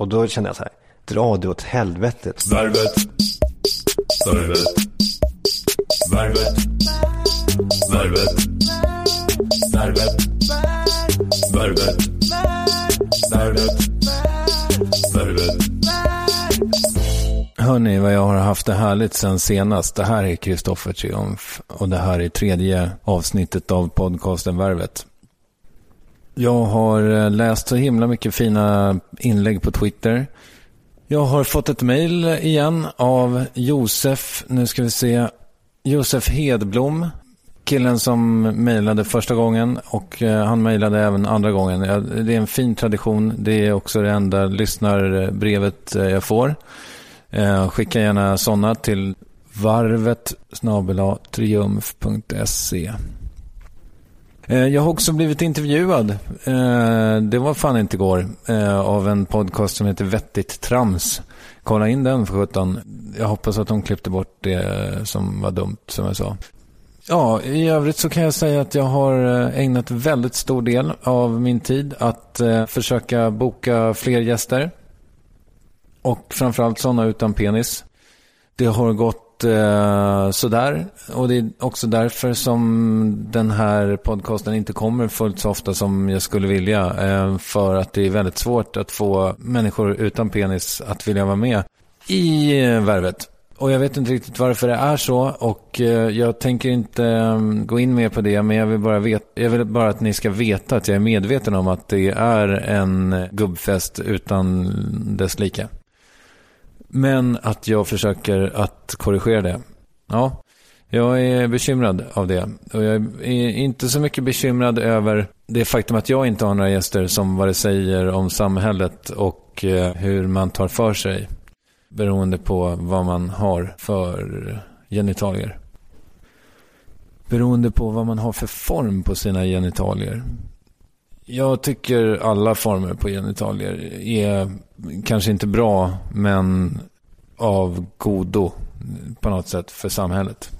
Och då kände jag så här, dra det åt helvetet. Värvet. Värvet. Värvet. Värvet. Värvet. Värvet. Värvet. Värvet. Hörni, vad jag har haft det härligt sen senast. Det här är Kristoffer Triumf och det här är tredje avsnittet av podcasten Värvet. Jag har eh, läst så himla mycket fina inlägg på Twitter. Jag har fått ett mejl igen av Josef, nu ska vi se, Josef Hedblom. Killen som mejlade första gången och eh, han mejlade även andra gången. Det är en fin tradition. Det är också det enda lyssnarbrevet eh, jag får. Skicka gärna sådana till varvet triumf.se. Eh, jag har också blivit intervjuad, eh, det var fan inte igår, eh, av en podcast som heter Vettigt Trams. Kolla in den för sjutton. Jag hoppas att de klippte bort det som var dumt, som jag sa. Ja, i övrigt så kan jag säga att jag har ägnat väldigt stor del av min tid att försöka boka fler gäster. Och framförallt sådana utan penis. Det har gått eh, sådär. Och det är också därför som den här podcasten inte kommer fullt så ofta som jag skulle vilja. Eh, för att det är väldigt svårt att få människor utan penis att vilja vara med i eh, värvet. Och jag vet inte riktigt varför det är så och eh, jag tänker inte eh, gå in mer på det men jag vill, bara veta jag vill bara att ni ska veta att jag är medveten om att det är en gubbfest utan dess like. Men att jag försöker att korrigera det. Ja, Jag är bekymrad av det. Och jag är inte så mycket bekymrad över det faktum att jag inte har några gäster som vad det säger om samhället och eh, hur man tar för sig. Beroende på vad man har för genitalier. Beroende på vad man har för form på sina genitalier. Jag tycker alla former på genitalier är kanske inte bra, men av godo på något sätt för samhället.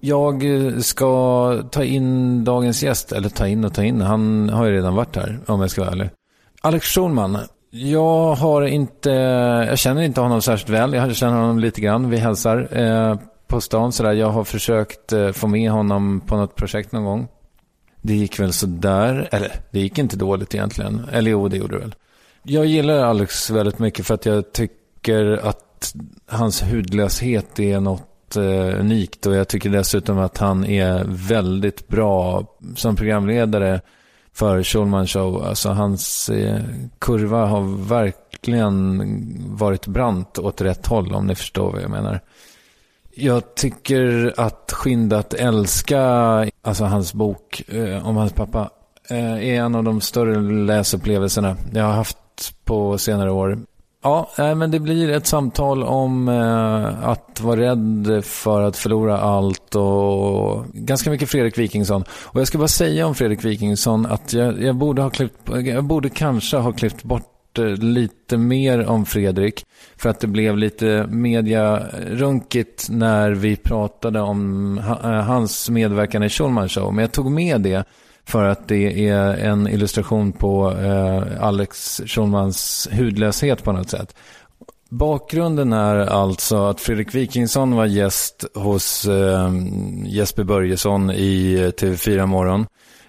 Jag ska ta in dagens gäst, eller ta in och ta in, han har ju redan varit här om jag ska vara ärlig. Alex Schulman, jag har inte, jag känner inte honom särskilt väl, jag känner honom lite grann, vi hälsar eh, på stan sådär. Jag har försökt eh, få med honom på något projekt någon gång. Det gick väl sådär, eller det gick inte dåligt egentligen, eller jo det gjorde det väl. Jag gillar Alex väldigt mycket för att jag tycker att hans hudlöshet är något eh, unikt och jag tycker dessutom att han är väldigt bra som programledare för Schulman Show. Alltså hans eh, kurva har verkligen varit brant åt rätt håll om ni förstår vad jag menar. Jag tycker att Skynda att älska, alltså hans bok eh, om hans pappa, eh, är en av de större läsupplevelserna jag har haft på senare år. Ja, men det blir ett samtal om eh, att vara rädd för att förlora allt och ganska mycket Fredrik Wikingsson. Och jag ska bara säga om Fredrik Wikingsson att jag, jag borde, ha klippt, jag borde kanske ha klippt bort Eh, lite mer om Fredrik. För att det blev lite mediarunkigt när vi pratade om eh, hans medverkan i Schulman Show. Men jag tog med det för att det är en illustration på eh, Alex Schulmans hudlöshet på något sätt. Bakgrunden är alltså att Fredrik Wikingsson var gäst hos eh, Jesper Börjesson i TV4 Morgon.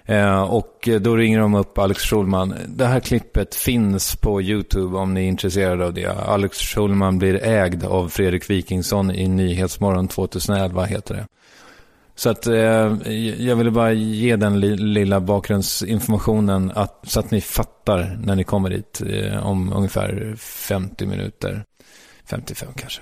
Eh, och då ringer de upp Alex Schulman. Det här klippet finns på YouTube om ni är intresserade av det. Alex Schulman blir ägd av Fredrik Wikingsson i Nyhetsmorgon 2011 heter det. Så att eh, jag ville bara ge den li lilla bakgrundsinformationen att, så att ni fattar när ni kommer dit eh, om ungefär 50 minuter. 55 kanske.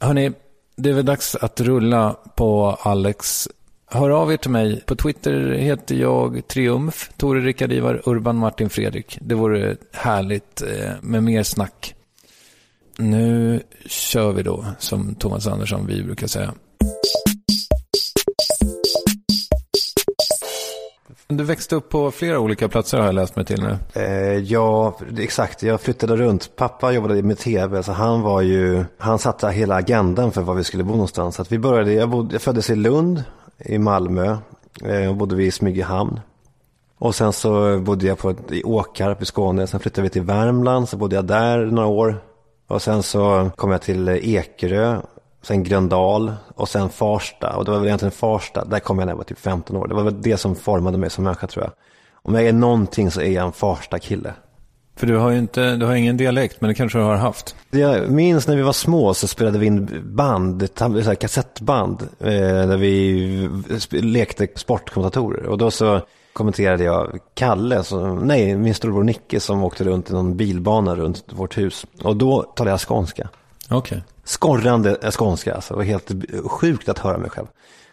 Hörni, det är väl dags att rulla på Alex. Hör av er till mig. På Twitter heter jag Triumf, Tore Rickard Ivar, Urban Martin Fredrik. Det vore härligt eh, med mer snack. Nu kör vi då, som Thomas Andersson vi brukar säga. Du växte upp på flera olika platser har jag läst mig till nu. Eh, ja, exakt. Jag flyttade runt. Pappa jobbade med tv, så han var ju, han satte hela agendan för var vi skulle bo någonstans. Så att vi började, jag, bod, jag föddes i Lund, i Malmö, eh, bodde vi i Smygehamn. Och sen så bodde jag på, i Åkarp i Skåne, sen flyttade vi till Värmland, så bodde jag där några år. Och sen så kom jag till Ekerö sen Gröndal och sen Farsta. Och det var väl egentligen Farsta, där kom jag när jag var typ 15 år. Det var väl det som formade mig som människa tror jag. Om jag är någonting så är jag en Farsta-kille. För du har ju inte, du har ingen dialekt, men det kanske du har haft. Jag minns när vi var små så spelade vi in band, så kassettband, eh, där vi lekte sportkommentatorer. Och då så kommenterade jag Kalle, så, nej, min storbror Nicke som åkte runt i någon bilbana runt vårt hus. Och då talade jag skånska. Okej. Okay skorrande skånska. Alltså. Det var helt sjukt att höra mig själv.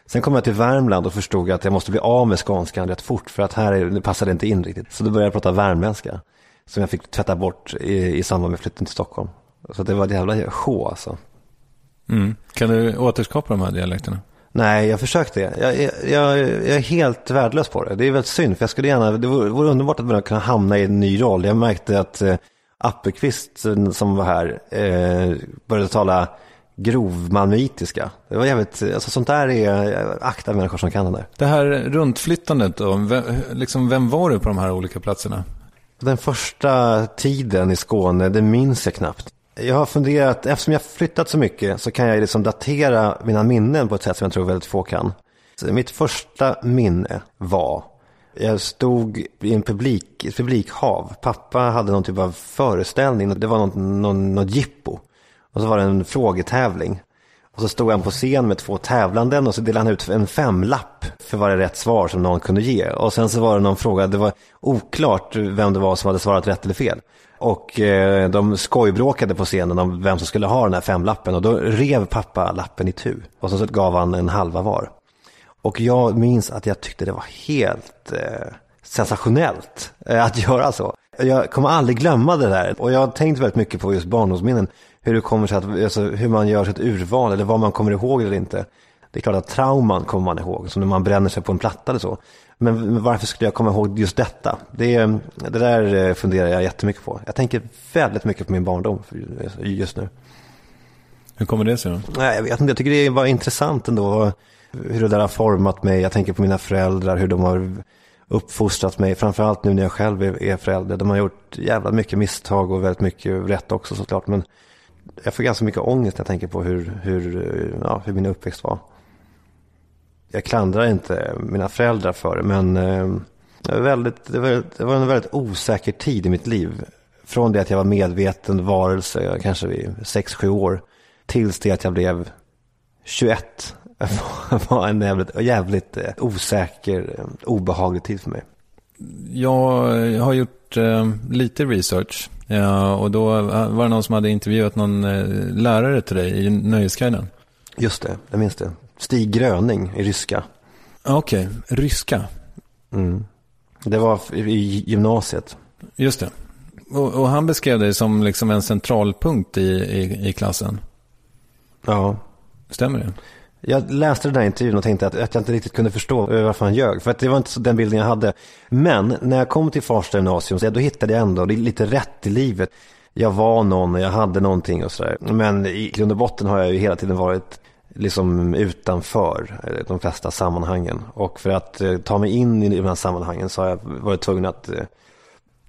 Sen kom jag till Värmland och förstod att jag måste bli av med skånskan rätt fort för att här det passade inte in riktigt. Så då började jag prata värmländska som jag fick tvätta bort i, i samband med flytten till Stockholm. Så det var ett jävla sjå alltså. Mm. Kan du återskapa de här dialekterna? Nej, jag försökte. Jag, jag, jag, jag, är helt värdelös på det. Det är väldigt synd, för jag skulle gärna, det vore, vore underbart att kunna hamna i en ny roll. Jag märkte att eh, Appelqvist som var här eh, började tala grovmalmöitiska. Det var jävligt, alltså sånt där är akta människor som kan det där. Det här runtflyttandet då, vem, liksom, vem var du på de här olika platserna? Den första tiden i Skåne, det minns jag knappt. Jag har funderat, eftersom jag flyttat så mycket så kan jag liksom datera mina minnen på ett sätt som jag tror väldigt få kan. Så mitt första minne var jag stod i en publik, ett publikhav. Pappa hade någon typ av föreställning. Det var något, någon, något jippo. Och så var det en frågetävling. Och så stod han på scen med två tävlanden och så delade han ut en femlapp för varje rätt svar som någon kunde ge. Och sen så var det någon fråga, det var oklart vem det var som hade svarat rätt eller fel. Och eh, de skojbråkade på scenen om vem som skulle ha den här femlappen. Och då rev pappa lappen i tu. Och så gav han en halva var. Och jag minns att jag tyckte det var helt eh, sensationellt eh, att göra så. Jag kommer aldrig glömma det där. Och jag har tänkt väldigt mycket på just barndomsminnen. Hur det kommer sig att, alltså, hur man gör sitt urval eller vad man kommer ihåg eller inte. Det är klart att trauman kommer man ihåg, som när man bränner sig på en platta eller så. Men varför skulle jag komma ihåg just detta? Det, det där eh, funderar jag jättemycket på. Jag tänker väldigt mycket på min barndom just nu. Hur kommer det sig då? Jag vet inte, jag tycker det var intressant ändå. Hur det där har format mig. Jag tänker på mina föräldrar, hur de har uppfostrat mig. Framförallt nu när jag själv är förälder. De har gjort jävla mycket misstag och väldigt mycket rätt också såklart. Men jag får ganska mycket ångest när jag tänker på hur, hur, eh, ja, hur min uppväxt var jag klandrar inte mina föräldrar för det, men ehm, det var, väldigt, det, var, det var en väldigt osäker tid i mitt liv. Från det att jag var medveten varelse, kanske vid 6-7 år, tills det att jag blev 21. Det var en jävligt, jävligt eh, osäker, eh, obehaglig tid för mig. Jag har gjort eh, lite research. Ja, och då var det någon som hade intervjuat någon eh, lärare till dig i Nöjesguiden. Just det, jag minns det. Stig Gröning i ryska. Okej, okay. ryska. Mm. Det var i gymnasiet. Just det. Och, och, han beskrev dig som liksom en centralpunkt i, i, i klassen. Ja. Stämmer det? Jag läste den här intervjun och tänkte att, att jag inte riktigt kunde förstå varför han ljög. För att det var inte så den bilden jag hade. Men när jag kom till Farsta gymnasium, så då hittade jag ändå lite rätt i livet. Jag var någon och jag hade någonting och sådär. Men i grund och botten har jag ju hela tiden varit liksom utanför de flesta sammanhangen. Och för att eh, ta mig in i de här sammanhangen så har jag varit tvungen att eh,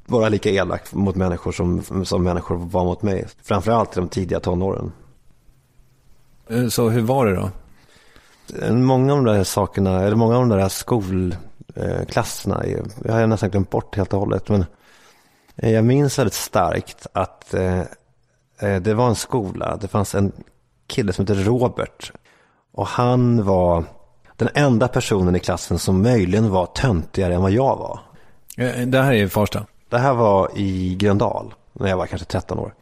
vara lika elak mot människor som, som människor var mot mig. Framförallt i de tidiga tonåren. Eh, så hur var det då? Många av de där sakerna, eller många av de där skolklasserna, jag har nästan glömt bort helt och hållet. Men jag minns väldigt starkt att det var en skola, det fanns en kille som heter Robert. Och han var den enda personen i klassen som möjligen var töntigare än vad jag var. Eh, det här är i Farsta? Det här var i Gröndal, när jag var kanske 13 år.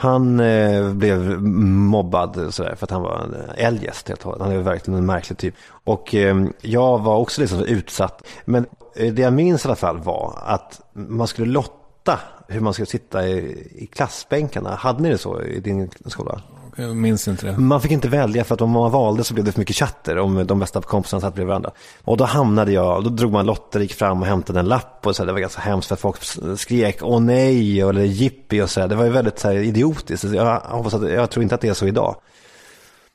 Han eh, blev mobbad sådär, för att han var en eljest helt och Han är verkligen en märklig typ. Och eh, jag var också liksom utsatt. Men eh, det jag minns i alla fall var att man skulle lotta hur man skulle sitta i, i klassbänkarna. Hade ni det så i din skola? Jag minns inte det. Man fick inte välja för att om man valde så blev det för mycket chatter om de bästa kompisarna satt bredvid varandra. Och då hamnade jag, då drog man lotter, gick fram och hämtade en lapp och så här, det var ganska hemskt för att folk skrek åh nej eller jippi och så här. Det var ju väldigt så här, idiotiskt. Jag, hoppas att, jag tror inte att det är så idag.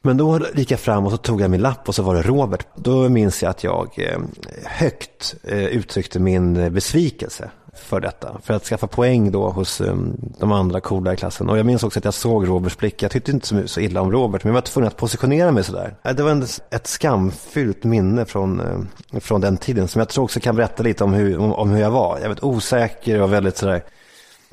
Men då gick jag fram och så tog jag min lapp och så var det Robert. Då minns jag att jag eh, högt eh, uttryckte min eh, besvikelse för detta. För att skaffa poäng då hos um, de andra coola i klassen. Och jag minns också att jag såg Roberts blick. Jag tyckte inte så, så illa om Robert, men jag var tvungen att positionera mig sådär. Det var en, ett skamfyllt minne från, uh, från den tiden som jag tror också kan berätta lite om hur, om, om hur jag var. Jag var osäker och väldigt sådär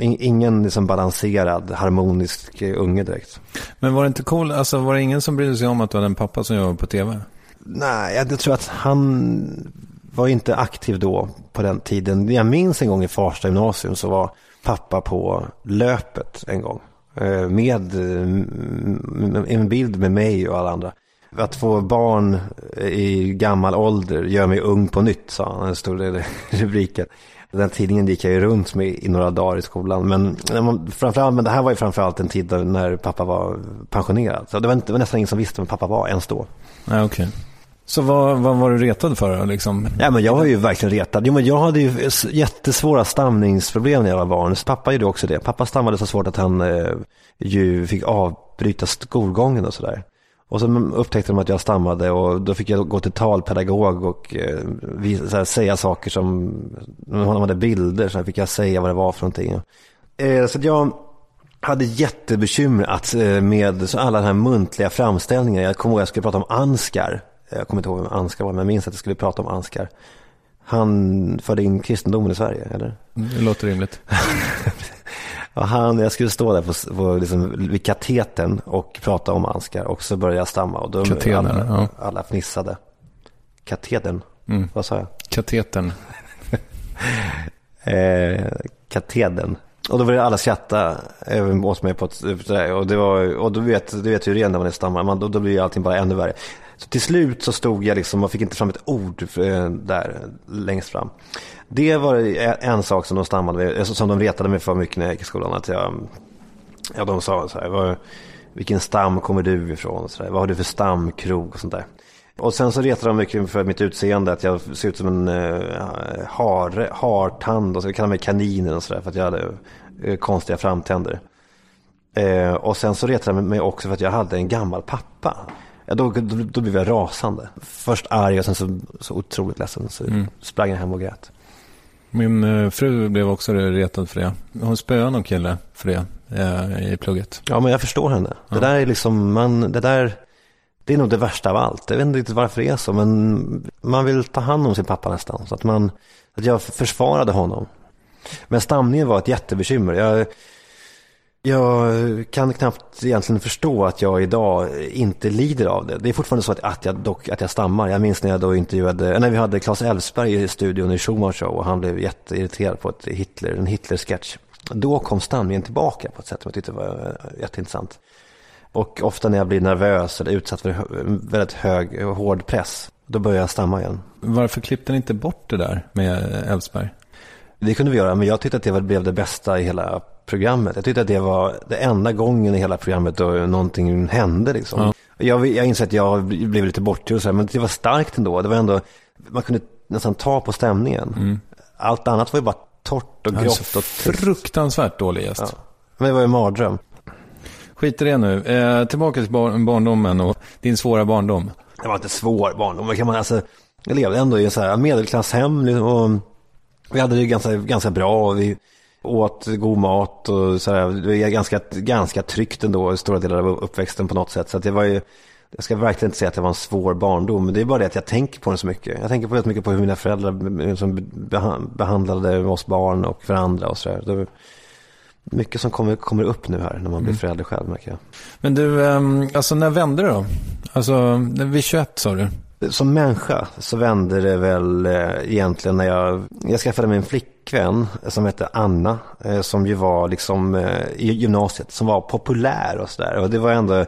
Ingen liksom balanserad, harmonisk uh, unge direkt. Men var det inte cool, alltså var det ingen som brydde sig om att du hade en pappa som jobbade på tv? Nej, jag tror att han var inte aktiv då på den tiden. Jag minns en gång i Farsta gymnasium så var pappa på löpet en gång. Eh, med eh, en bild med mig och alla andra. Att få barn eh, i gammal ålder gör mig ung på nytt, sa han. Den stod rubriken. Den tidningen gick jag ju runt med i några dagar i skolan. Men, framförallt, men det här var ju framförallt en tid när pappa var pensionerad. Så det var, inte, det var nästan ingen som visste vem pappa var ens då. Nej. Okay. Så vad, vad var du retad för? Liksom? Ja, men jag var ju verkligen retad. Jo, men jag hade ju jättesvåra stamningsproblem när jag var barn. Pappa gjorde också det. Pappa stammade så svårt att han eh, ju fick avbryta skolgången och sådär. Och så upptäckte de att jag stammade och då fick jag gå till talpedagog och eh, visa, säga saker som, när de hade bilder så fick jag säga vad det var för någonting. Eh, så jag hade jättebekymmer att, eh, med så alla de här muntliga framställningarna. Jag kommer ihåg att jag skulle prata om Anskar jag kommer inte ihåg vem Anskar var, men jag minns att jag skulle prata om Anskar. Han förde in kristendomen i Sverige, eller? Det låter rimligt. ja, han, jag skulle stå där på, på liksom, vid kateten och prata om Anskar och så började jag stamma. Och då Katedern, alla, ja. alla fnissade. Katedern? Mm. Vad sa jag? Katetern. eh, katedern. Och då började alla skratta även åt mig på ett, och det var, och då vet, du vet redan när man är stammare, man, då, då blir allting bara ännu värre. Så till slut så stod jag liksom, och fick inte fram ett ord eh, där längst fram. Det var en sak som de stammade med, eh, som de retade mig för mycket när jag gick i skolan. Att jag, ja, de sa så här, var, vilken stam kommer du ifrån? Så där, vad har du för stamkrog och sånt där. Och sen så retade de mycket för mitt utseende, att jag ser ut som en eh, uh, hare, hartand och så kallar mig kaninen och sådär för att jag hade uh, konstiga framtänder. Uh, och sen så retade de mig också för att jag hade en gammal pappa. Ja, då, då, då blev jag rasande. Först arg och sen så, så otroligt ledsen. Så mm. sprang jag hem och grät. Min eh, fru blev också retad för det. Hon spöade någon kille för det eh, i plugget. Ja, men jag förstår henne. Ja. Det där är liksom, man, det där, det är nog det värsta av allt. Jag vet inte riktigt varför det är så, men man vill ta hand om sin pappa nästan. Så att man, att jag försvarade honom. Men stamningen var ett jättebekymmer. Jag, jag kan knappt egentligen förstå att jag idag inte lider av det. Det är fortfarande så att, att, jag, dock, att jag stammar. Jag minns när jag då intervjuade, när vi hade Claes Elfsberg i studion i Schumann Show och han blev jätteirriterad på ett Hitler, en Hitler-sketch. Då kom stamningen tillbaka på ett sätt som jag tyckte var jätteintressant. Och ofta när jag blir nervös eller utsatt för väldigt hög, hård press, då börjar jag stamma igen. Varför klippte ni inte bort det där med Elfsberg? Det kunde vi göra, men jag tyckte att det blev det bästa i hela programmet. Jag tyckte att det var det enda gången i hela programmet då någonting hände liksom. Ja. Jag, jag inser att jag blev lite bortgjord, men det var starkt ändå. Det var ändå, man kunde nästan ta på stämningen. Mm. Allt annat var ju bara torrt och grått och trist. Fruktansvärt dålig gäst. Ja. Men det var ju en mardröm. Skit i det nu. Eh, tillbaka till bar barndomen och din svåra barndom. Det var inte svår barndom. Kan man, alltså, jag levde ändå i en medelklasshem. Liksom, och vi hade det ganska, ganska bra. Och vi, åt god mat och så här. Det är ganska, ganska tryggt ändå i stora delar av uppväxten på något sätt. Så det var ju, jag ska verkligen inte säga att det var en svår barndom, men det är bara det att jag tänker på den så mycket. Jag tänker på väldigt mycket på hur mina föräldrar som behandlade oss barn och varandra och så där. Mycket som kommer, kommer upp nu här när man blir mm. förälder själv märker jag. Men du, ehm, alltså när vände det då? Alltså vid 21 sa du? Som människa så vände det väl eh, egentligen när jag, jag skaffade en flickvän som hette Anna. Eh, som ju var liksom eh, i gymnasiet, som var populär och sådär. Och det var ändå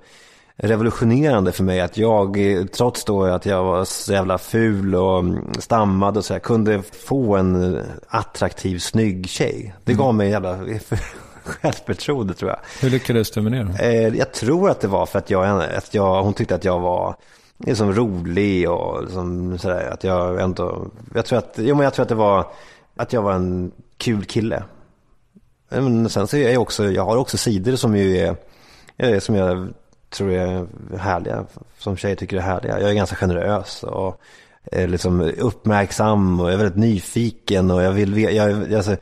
revolutionerande för mig att jag, trots då att jag var så jävla ful och mm, stammad och så här, kunde få en attraktiv, snygg tjej. Det gav mig jävla självförtroende tror jag. Hur lyckades du med det då? Jag tror att det var för att jag, att jag hon tyckte att jag var liksom rolig och liksom sådär. Att jag ändå, jag tror att, jo men jag tror att det var, att jag var en kul kille. Men sen så är jag också, jag har också sidor som ju är, eh, som jag tror är härliga. Som tjejer tycker är härliga. Jag är ganska generös och är liksom uppmärksam och jag är väldigt nyfiken och jag vill, jag, jag, alltså,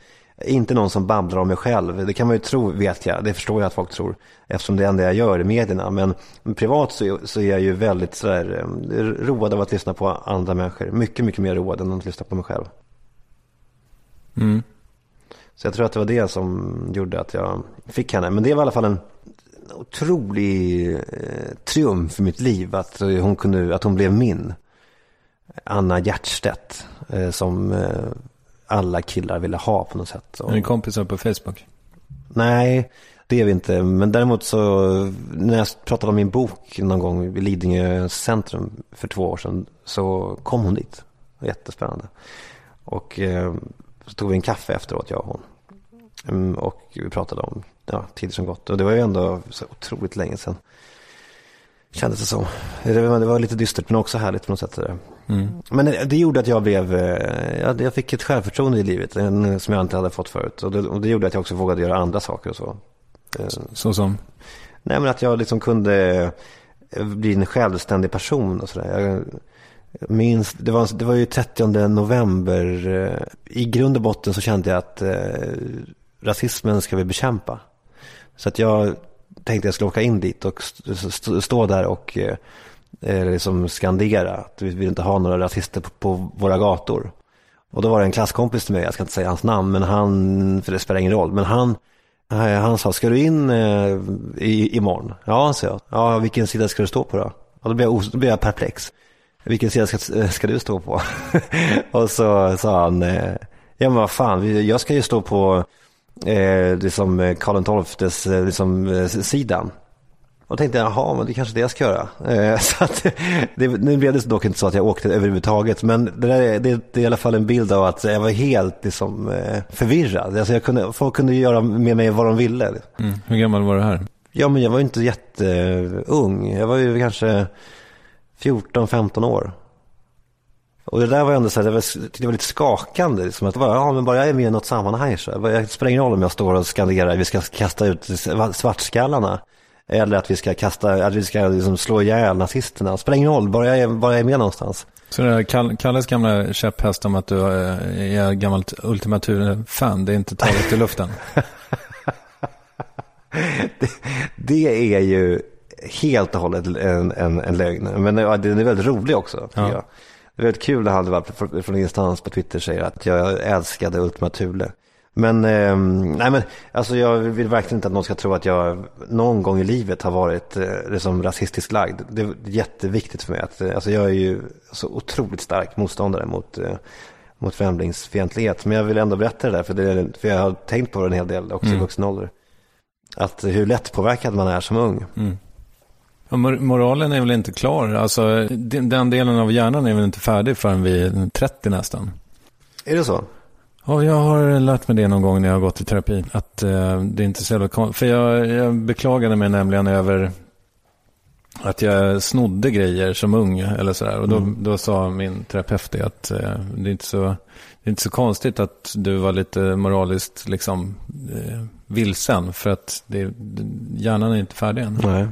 inte någon som babblar om mig själv. Det kan man ju tro, vet jag. Det förstår jag att folk tror. Eftersom det är det enda jag gör i medierna. Men, privat så, så är jag ju väldigt sådär, eh, road av att lyssna på andra människor. Mycket, mycket mer road än att lyssna på mig själv. Mm. Så jag tror att det var det som gjorde att jag fick henne. Men det var i alla fall en otrolig eh, triumf för mitt liv. Att hon, kunde, att hon blev min. Anna Hjertstedt. Eh, som eh, alla killar ville ha på något sätt. Är ni kompisar på Facebook? Nej, det är vi inte. Men däremot så när jag pratade om min bok någon gång vid Lidingö centrum för två år sedan så kom hon dit. Jättespännande. Och eh, så tog vi en kaffe efteråt, jag och hon. Mm, och vi pratade om ja, tider som gått. Och det var ju ändå så otroligt länge sedan. Kändes det som. Det var, det var lite dystert men också härligt på något sätt. Mm. Men det gjorde att jag blev, eh, jag fick ett självförtroende i livet som jag inte hade fått förut. Och det, och det gjorde att jag också vågade göra andra saker och så. Eh, så som? Nej men att jag liksom kunde eh, bli en självständig person och sådär. Minns, det var, det var ju 30 november. I grund och botten så kände jag att eh, rasismen ska vi bekämpa. Så att jag tänkte jag skulle åka in dit och stå där och eh, liksom skandera att vi vill inte ha några rasister på, på, våra gator. Och då var det en klasskompis till mig, jag ska inte säga hans namn, men han, för det spelar ingen roll, men han, eh, han sa, ska du in eh, i, imorgon? Ja, sa jag. Ja, vilken sida ska du stå på då? Och då blev jag, då blev jag perplex. Vilken sida ska, eh, ska du stå på? och så sa han, eh, ja men vad fan, jag ska ju stå på eh, liksom eh, Karl XIIs liksom, sidan. Och tänkte, jaha, men det är kanske det jag ska göra. Eh, så att, det, nu blev det dock inte så att jag åkte överhuvudtaget. Men det, där, är- det, det är i alla fall en bild av att jag var helt liksom, eh, förvirrad. Alltså, jag kunde, folk kunde göra med mig vad de ville. Mm. Hur gammal var du här? Ja, men jag var ju inte jätteung. Jag var ju kanske 14-15 år. Och det där var ändå så här, det var, det var lite skakande. Liksom, att var, ja, men bara jag är med i något sammanhang så. Det spelar ingen roll om jag står och skanderar vi ska kasta ut svartskallarna. Eller att vi ska kasta, att vi ska liksom slå ihjäl nazisterna. Det spelar ingen roll, bara jag är, bara jag är med någonstans. Så det Kall- Kalles gamla käpphäst om att du eh, är gammalt Ultima Thule-fan, det är inte taget i luften? Det är ju helt och hållet en, en, en lögn. Men den är väldigt rolig också. Ja. Jag. Det är väldigt kul när han var från- ingenstans på Twitter säger att jag älskade Ultima Thule. Men, eh, nej men, alltså jag vill verkligen inte att någon ska tro att jag någon gång i livet har varit eh, liksom rasistiskt lagd. Det är jätteviktigt för mig. Att, eh, alltså jag är ju så otroligt stark motståndare mot, eh, mot främlingsfientlighet. Men jag vill ändå berätta det där, för, det, för jag har tänkt på det en hel del också i vuxen ålder. Att hur lätt påverkad man är som ung. Och mor- moralen är väl inte klar? Alltså, den delen av hjärnan är väl inte färdig förrän vi är 30 nästan? Är det så? Ja, jag har lärt mig det någon gång när jag har gått i terapi. Att eh, det är inte så jävla För jag, jag beklagade mig nämligen över att jag snodde grejer som ung. Eller sådär. Och då, då sa min terapeut det att eh, det, är inte så, det är inte så konstigt att du var lite moraliskt liksom, eh, vilsen. För att det, hjärnan är inte färdig än. Nej.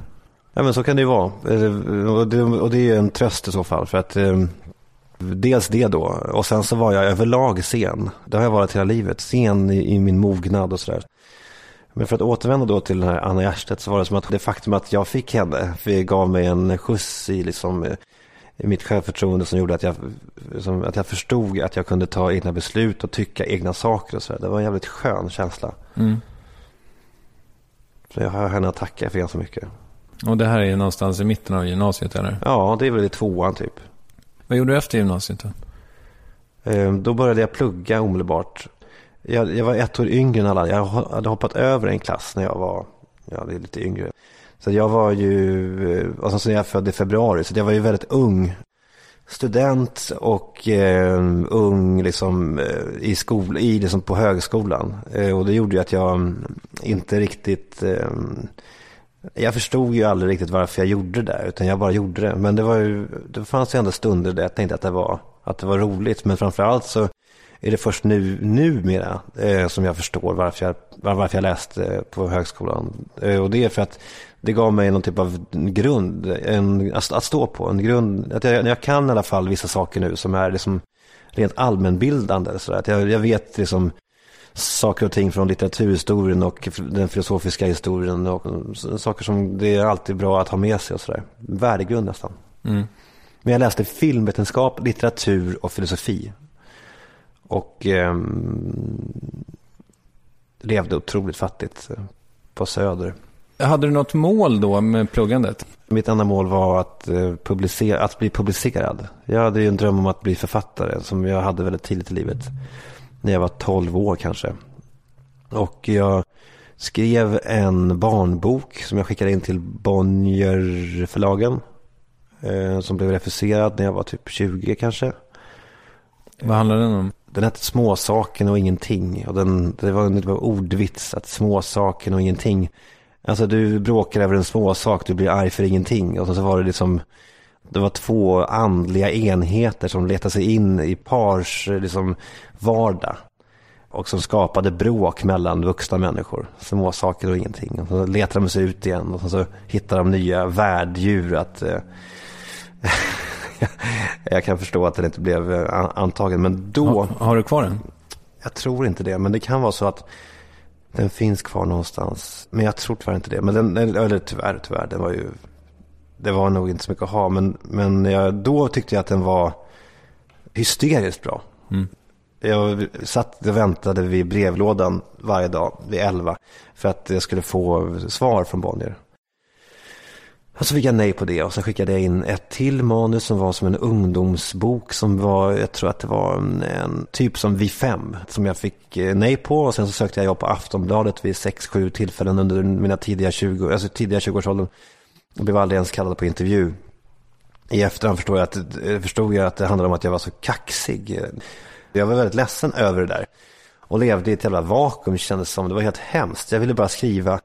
Ja men så kan det ju vara. Eh, Och det, och det är en tröst i så fall. För att eh, dels det då. Och sen så var jag överlag sen. Det har jag varit hela livet. Sen i, i min mognad och sådär. Men för att återvända då till den här Anna Gärstedt så var det som att det faktum att jag fick henne. För det gav mig en skjuts i liksom eh, i mitt självförtroende som gjorde att jag, som, att jag förstod att jag kunde ta egna beslut och tycka egna saker och sådär. Det var en jävligt skön känsla. Mm. Så jag har henne att tacka för ganska mycket. Och det här är någonstans i mitten av gymnasiet eller? Ja, det är väl i tvåan typ. Vad gjorde du efter gymnasiet då? Eh, Då började jag plugga omedelbart. Jag, jag var ett år yngre än alla. Jag hade hoppat över en klass när jag var, ja det är lite yngre. Så jag var ju, alltså sen är jag född i februari, så jag var ju väldigt ung. Student och eh, ung liksom eh, i skol, i liksom på högskolan. Eh, och det gjorde ju att jag inte riktigt, eh, jag förstod ju aldrig riktigt varför jag gjorde det där, utan jag bara gjorde det. Men det var ju, det fanns ju ändå stunder där jag tänkte att det var, att det var roligt. Men framförallt så är det först nu, numera eh, som jag förstår varför jag, varför jag läste på högskolan. Eh, och det är för att det gav mig någon typ av grund en, att, att stå på. En grund, att jag, jag kan i alla fall vissa saker nu som är liksom rent allmänbildande. Så att jag, jag vet liksom saker och ting från litteraturhistorien och den filosofiska historien. Och saker som det är alltid bra att ha med sig och sådär. Värdegrund nästan. Mm. Men jag läste filmvetenskap, litteratur och filosofi. Och ehm, levde otroligt fattigt eh, på Söder. Hade du något mål då med pluggandet? Mitt enda mål var att, eh, publicera, att bli publicerad. Jag hade ju en dröm om att bli författare som jag hade väldigt tidigt i livet. När jag var 12 år kanske. Och jag skrev en barnbok som jag skickade in till Bonnierförlagen. Eh, som blev refuserad när jag var typ 20 kanske. Vad handlar den om? Den hette Småsaken och ingenting. Och den, det, var, det var ordvits att småsaken och ingenting. Alltså du bråkar över en småsak, du blir arg för ingenting. Och så var det liksom, det var två andliga enheter som letade sig in i pars liksom, vardag. Och som skapade bråk mellan vuxna människor. Småsaker och ingenting. Och så letar de sig ut igen och så, hittar de nya värddjur att... Eh, jag kan förstå att den inte blev eh, an- antagen. Men då... Har, har du kvar den? Jag tror inte det, men det kan vara så att den finns kvar någonstans. Men jag tror tyvärr inte det. Men den, eller tyvärr, tyvärr, den var ju... Det var nog inte så mycket att ha, men, men jag, då tyckte jag att den var hysteriskt bra. Mm. Jag satt och väntade vid brevlådan varje dag vid elva för att jag skulle få svar från Bonnier. Och så fick jag nej på det och sen skickade jag in ett till manus som var som en ungdomsbok som var, jag tror att det var en, en typ som Vi fem som jag fick eh, nej på och sen så sökte jag jobb på Aftonbladet vid sex, sju tillfällen under mina tidiga 20, alltså tidiga 20-årsåldern. Jag blev aldrig ens kallad på intervju. I efterhand förstod jag, att, eh, förstod jag att det handlade om att jag var så kaxig. Jag var väldigt ledsen över det där. Och levde i ett jävla vakuum kändes som. Det var helt hemskt. Jag ville bara skriva.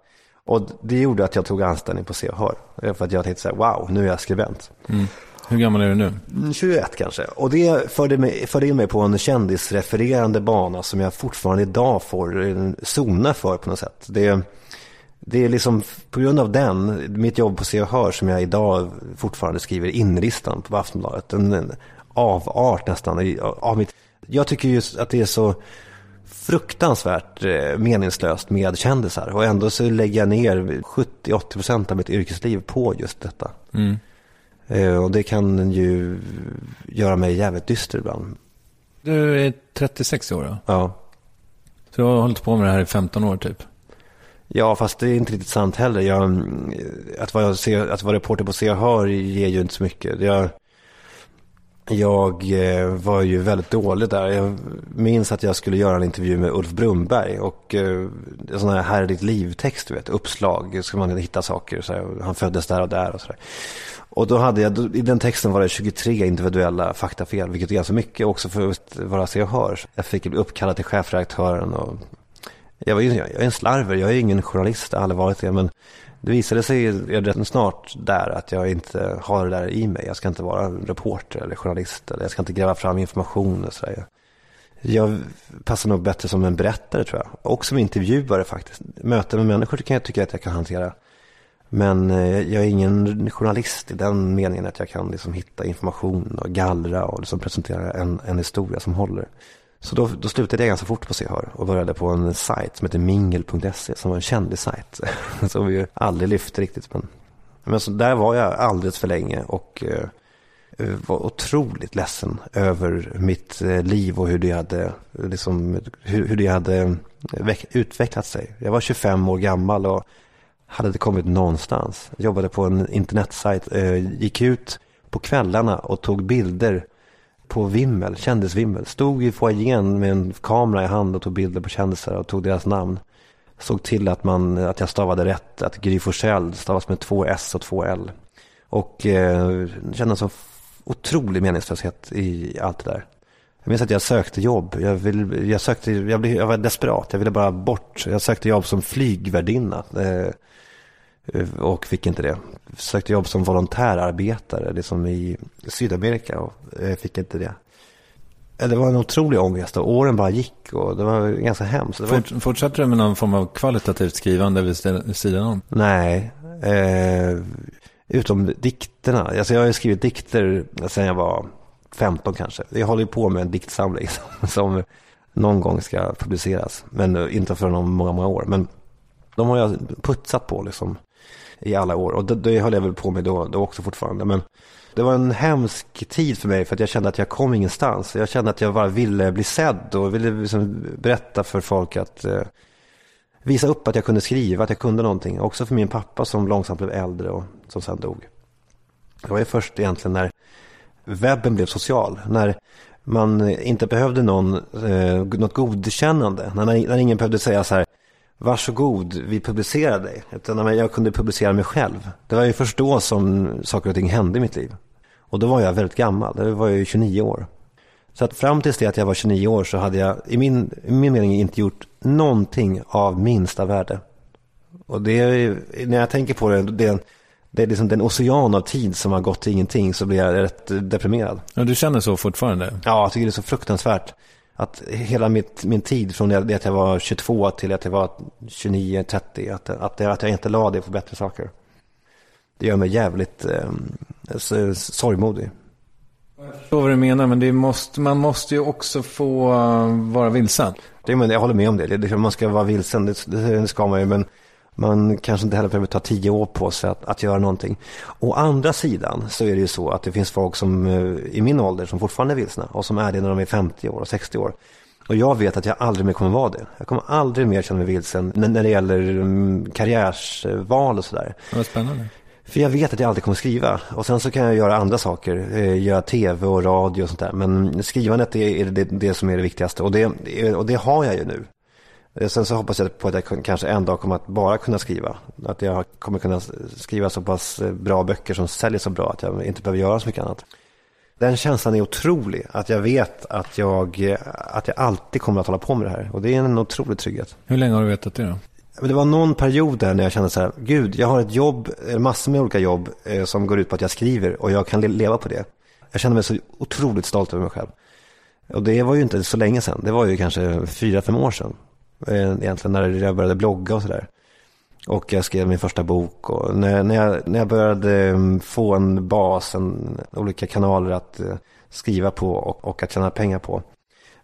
Och det gjorde att jag tog anställning på Se och Hör. För att jag tänkte så här, wow, nu är jag skribent. Mm. Hur gammal är du nu? 21 mm, kanske. Och det förde, mig, förde in mig på en kändisrefererande bana som jag fortfarande idag får zona för på något sätt. Det, det är liksom på grund av den, mitt jobb på Se och Hör som jag idag fortfarande skriver inristan på Aftonbladet. En, en avart nästan av mitt. Jag tycker just att det är så fruktansvärt eh, meningslöst med kändisar. Och ändå så lägger jag ner 70-80% av mitt yrkesliv på just detta. Mm. Eh, och det kan ju göra mig jävligt dyster ibland. Du är 36 år då? Ja. Så du har hållit på med det här i 15 år typ? Ja, fast det är inte riktigt sant heller. Jag, att, vara, att vara reporter på Se och Hör ger ju inte så mycket. Jag, jag eh, var ju väldigt dålig där. Jag minns att jag skulle göra en intervju med Ulf Brumberg och eh, en sån här Här är ditt liv-text, du vet, uppslag, ska man hitta saker, så här, han föddes där och där och sådär. Och då hade jag, i den texten var det 23 individuella faktafel, vilket är ganska mycket också för att vara se och hör. Jag fick bli uppkallad till chefredaktören och jag, var ju, jag är en slarver, jag är ingen journalist, jag har aldrig varit det, men det visade sig rätt snart där att jag inte har det där i mig. Jag ska inte vara reporter eller journalist eller jag ska inte gräva fram information och sådär. Jag passar nog bättre som en berättare tror jag. Och som intervjuare faktiskt. Möten med människor kan jag tycka att jag kan hantera. Men eh, jag är ingen journalist i den meningen att jag kan liksom hitta information och gallra och liksom presentera en, en historia som håller. Så då, då slutade jag ganska fort på CHR och började på en sajt som heter mingel.se som var en kändissajt. som vi ju aldrig lyfte riktigt. Men, men så där var jag alldeles för länge och eh, var otroligt ledsen över mitt eh, liv och hur det hade, eh, liksom, hur, hur det hade eh, utvecklat sig. Jag var 25 år gammal och hade det kommit någonstans. Jag jobbade på en internetsajt, eh, gick ut på kvällarna och tog bilder på vimmel, kändisvimmel. Stod i foajén med en kamera i hand och tog bilder på kändisar och tog deras namn. Såg till att, man, att jag stavade rätt, att Gry Forssell stavas med två S och två L. Och eh, kände en så otrolig meningslöshet i allt det där. Jag minns att jag sökte jobb. Jag, vill, jag, sökte, jag, blev, jag var desperat. Jag ville bara bort. Jag sökte jobb som flygvärdinna. Eh, och fick inte det. Sökte jobb som volontärarbetare liksom i Sydamerika och eh, fick inte det. Eh, det var en otrolig ångest och åren bara gick och det var ganska hemskt. Det var... Fortsatte du med någon form av kvalitativt skrivande vid sidan om? Nej, eh, utom dikterna. Alltså jag har skrivit dikter sedan jag var 15 kanske. Jag håller på med en diktsamling som, som någon gång ska publiceras. Men inte förrän om många, många år. Men de har jag putsat på liksom i alla år. Och det, det höll jag väl på med då, då också fortfarande. Men det var en hemsk tid för mig för att jag kände att jag kom ingenstans. Jag kände att jag bara ville bli sedd och ville liksom berätta för folk att eh, visa upp att jag kunde skriva, att jag kunde någonting. Också för min pappa som långsamt blev äldre och som sen dog. Det var ju först egentligen när webben blev social. När man inte behövde någon, eh, något godkännande. När, när ingen behövde säga så här varsågod, vi publicerar dig. Utan jag kunde publicera mig själv. Det var ju först då som saker och ting hände i mitt liv. Och då var jag väldigt gammal, då var jag ju 29 år. Så att fram tills det att jag var 29 år så hade jag i min, i min mening inte gjort någonting av minsta värde. Och det är, när jag tänker på det, det, det är liksom den ocean av tid som har gått till ingenting så blir jag rätt deprimerad. Ja, du känner så fortfarande? Ja, jag tycker det är så fruktansvärt att hela mitt, min tid från det att jag var 22 till att jag var 29, 30, att, att, att jag inte la det för bättre saker. Det gör mig jävligt eh, sorgmodig. Jag förstår vad du menar, men det måste, man måste ju också få uh, vara vilsen. Det, men jag håller med om det. det man ska vara vilsen, det, det ska man ju. Men man kanske inte heller behöver ta tio år på sig att, att göra någonting. Å andra sidan så är det ju så att det finns folk som eh, i min ålder som fortfarande är vilsna och som är det när de är 50 år och 60 år. Och jag vet att jag aldrig mer kommer vara det. Jag kommer aldrig mer känna mig vilsen när, det gäller um, karriärsval och sådär. Vad spännande. För jag vet att jag alltid kommer skriva. Och sen så kan jag göra andra saker. Eh, göra tv och radio och sånt där. Men skrivandet är det, det som är det viktigaste. Och det, och det har jag ju nu. Eh, sen så hoppas jag på att jag kanske en dag kommer att bara kunna skriva. Att jag kommer kunna skriva så pass eh, bra böcker som säljer så bra att jag inte behöver göra så mycket annat. Den känslan är otrolig. Att jag vet att jag, att jag alltid kommer att hålla på med det här. Och det är en otrolig trygghet. Hur länge har du vetat det då? Det var någon period där när jag kände så här, gud, jag har ett jobb, massor med olika jobb eh, som går ut på att jag skriver och jag kan leva på det. Jag kände mig så otroligt stolt över mig själv. Och det var ju inte så länge sedan, det var ju kanske fyra, fem år sedan. Eh, egentligen när jag började blogga och sådär. Och jag skrev min första bok och när, när, jag, när jag började mm, få en bas, en, olika kanaler att eh, skriva på och, och att tjäna pengar på.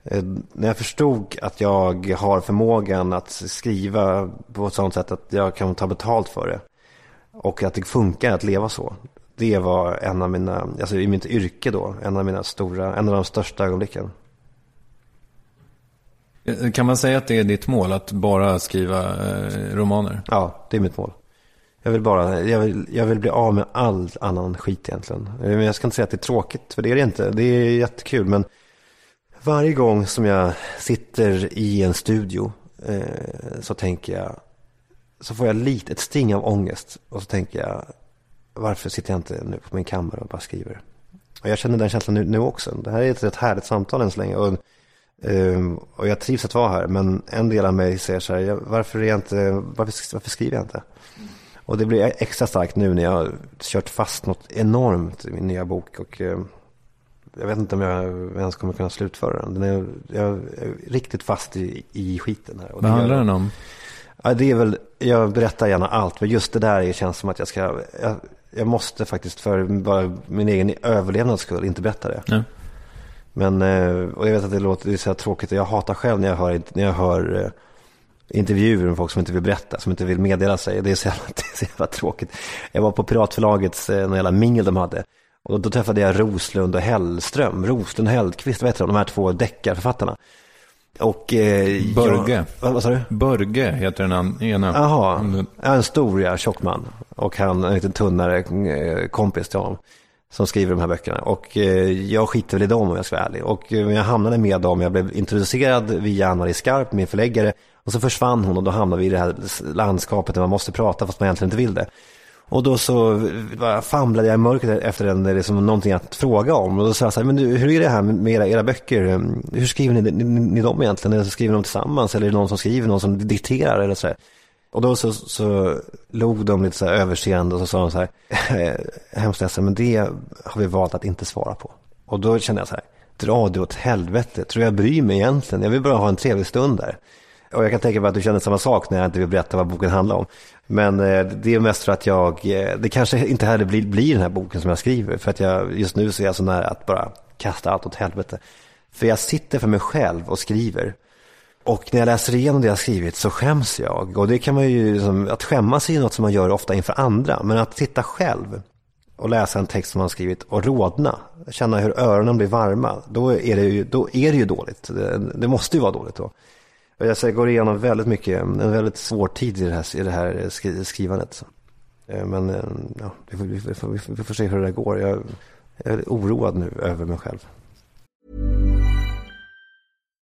Eh, när jag förstod att jag har förmågan att skriva på ett sådant sätt att jag kan ta betalt för det. Och att det funkar att leva så. Det var en av mina, alltså i mitt yrke då, en av mina stora, en av de största ögonblicken. Eh, kan man säga att det är ditt mål att bara skriva eh, romaner? Ja, det är mitt mål. Jag vill bara, jag vill, jag vill bli av med all annan skit egentligen. Eh, men jag ska inte säga att det är tråkigt, för det är det inte. Det är jättekul, men varje gång som jag sitter i en studio eh, så tänker jag, så får jag lite, ett sting av ångest. Och så tänker jag, varför sitter jag inte nu på min kammare och bara skriver? Och jag känner den känslan nu, nu också. Det här är ett rätt härligt samtal än så länge. Och, eh, och jag trivs att vara här. Men en del av mig säger så här, varför, är jag inte, varför, varför skriver jag inte? Och det blir extra starkt nu när jag har kört fast något enormt i min nya bok. Och eh, jag vet inte om jag ens kommer kunna slutföra den. den är, jag är riktigt fast i, i skiten här. Vad handlar den om? Ja, det är väl, jag berättar gärna allt, men just det där känns som att jag ska, jag, jag måste faktiskt för bara min egen överlevnads skull inte berätta det. Ja. Men, eh, och jag vet att det låter det är så tråkigt och jag hatar själv när jag hör, när jag hör eh, intervjuer med folk som inte vill berätta, som inte vill meddela sig. Det är så jävla, det är så jävla tråkigt. Jag var på Piratförlagets, eh, någon jävla mingel de hade. Och då träffade jag Roslund och Hellström, Roslund och Hellqvist, vad heter de, de här två deckarförfattarna. Och... Eh, Börge. Jag, vad, sa du? Börge heter den ena. Jaha, en stor ja, tjock man. Och han, en lite tunnare kompis till honom. Som skriver de här böckerna. Och eh, jag skiter väl i dem om jag ska vara ärlig. Och eh, jag hamnade med dem, jag blev introducerad via Ann-Marie Skarp, min förläggare. Och så försvann hon och då hamnade vi i det här landskapet där man måste prata fast man egentligen inte vill det. Och då så eh, famlade jag i mörkret efter en, liksom, någonting att fråga om. Och då sa jag så här, men du, hur är det här med era, era böcker? Hur skriver ni, ni, ni dem egentligen? Skriver ni dem tillsammans? Eller är det någon som skriver, någon som dikterar? Eller så här. Och då så, så log de lite så här överseende och så sa de så här, hemskt ledsen, men det har vi valt att inte svara på. Och då kände jag så här, dra det åt helvete, tror jag bryr mig egentligen? Jag vill bara ha en trevlig stund där. Och jag kan tänka mig att du känner samma sak när jag inte vill berätta vad boken handlar om. Men eh, det är mest för att jag, eh, det kanske inte heller blir, blir den här boken som jag skriver. För att jag just nu så är jag så nära att bara kasta allt åt helvete. För jag sitter för mig själv och skriver. Och när jag läser igenom det jag skrivit så skäms jag. Och det kan man ju, liksom, att skämmas är ju något som man gör ofta inför andra. Men att sitta själv och läsa en text som man skrivit och rodna, känna hur öronen blir varma, då är det ju, då är det ju dåligt. Det, det måste ju vara dåligt då. Jag går igenom väldigt mycket, en väldigt svår tid i det här, i det här skrivandet. Eh, men eh, ja, vi, får, vi, får, vi får se hur det går. Jag, jag är oroad nu över mig själv.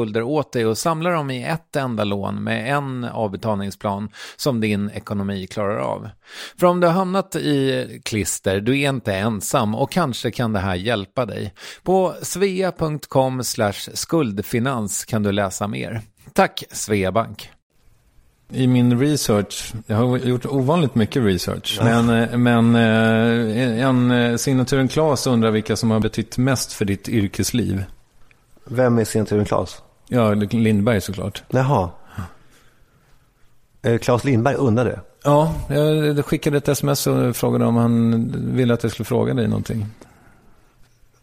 skulder åt dig och samla dem i ett enda lån med en avbetalningsplan som din ekonomi klarar av. För om du har hamnat i klister, du är inte ensam och kanske kan det här hjälpa dig. På svea.com skuldfinans kan du läsa mer. Tack Sveabank! I min research, jag har gjort ovanligt mycket research, ja. men, eh, men eh, en eh, signaturen Klas undrar vilka som har betytt mest för ditt yrkesliv. Vem är signaturen Klas? Ja, Lindberg såklart. Jaha. Claes Lindberg undrade? Ja, jag skickade ett sms och frågade om han ville att jag skulle fråga dig någonting.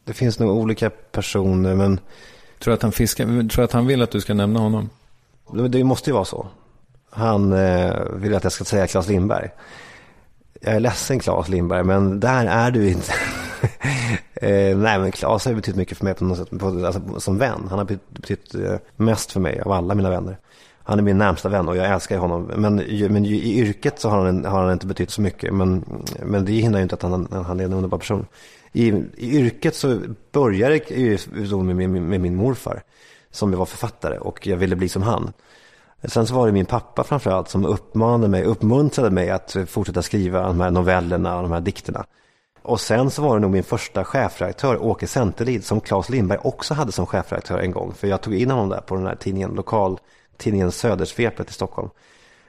Det finns nog olika personer, men... Tror att han, fiskar, tror att han vill att du ska nämna honom? Det måste ju vara så. Han eh, vill att jag ska säga Claes Lindberg. Jag är ledsen Claes Lindberg, men där är du inte. eh, nej, men Claes har betytt mycket för mig på något sätt, på, alltså, som vän. Han har betytt eh, mest för mig av alla mina vänner. Han är min närmsta vän och jag älskar honom. Men, men i yrket så har han, har han inte betytt så mycket. Men, men det hindrar ju inte att han, han är en underbar person. I, i yrket så började det med, med, med min morfar. Som var författare och jag ville bli som han. Sen så var det min pappa framförallt som uppmanade mig, uppmuntrade mig att fortsätta skriva de här novellerna och de här dikterna. Och sen så var det nog min första chefredaktör, Åke Centerlid, som Claes Lindberg också hade som chefredaktör en gång. För jag tog in honom där på den här tidningen, lokaltidningen Södersvepet i Stockholm.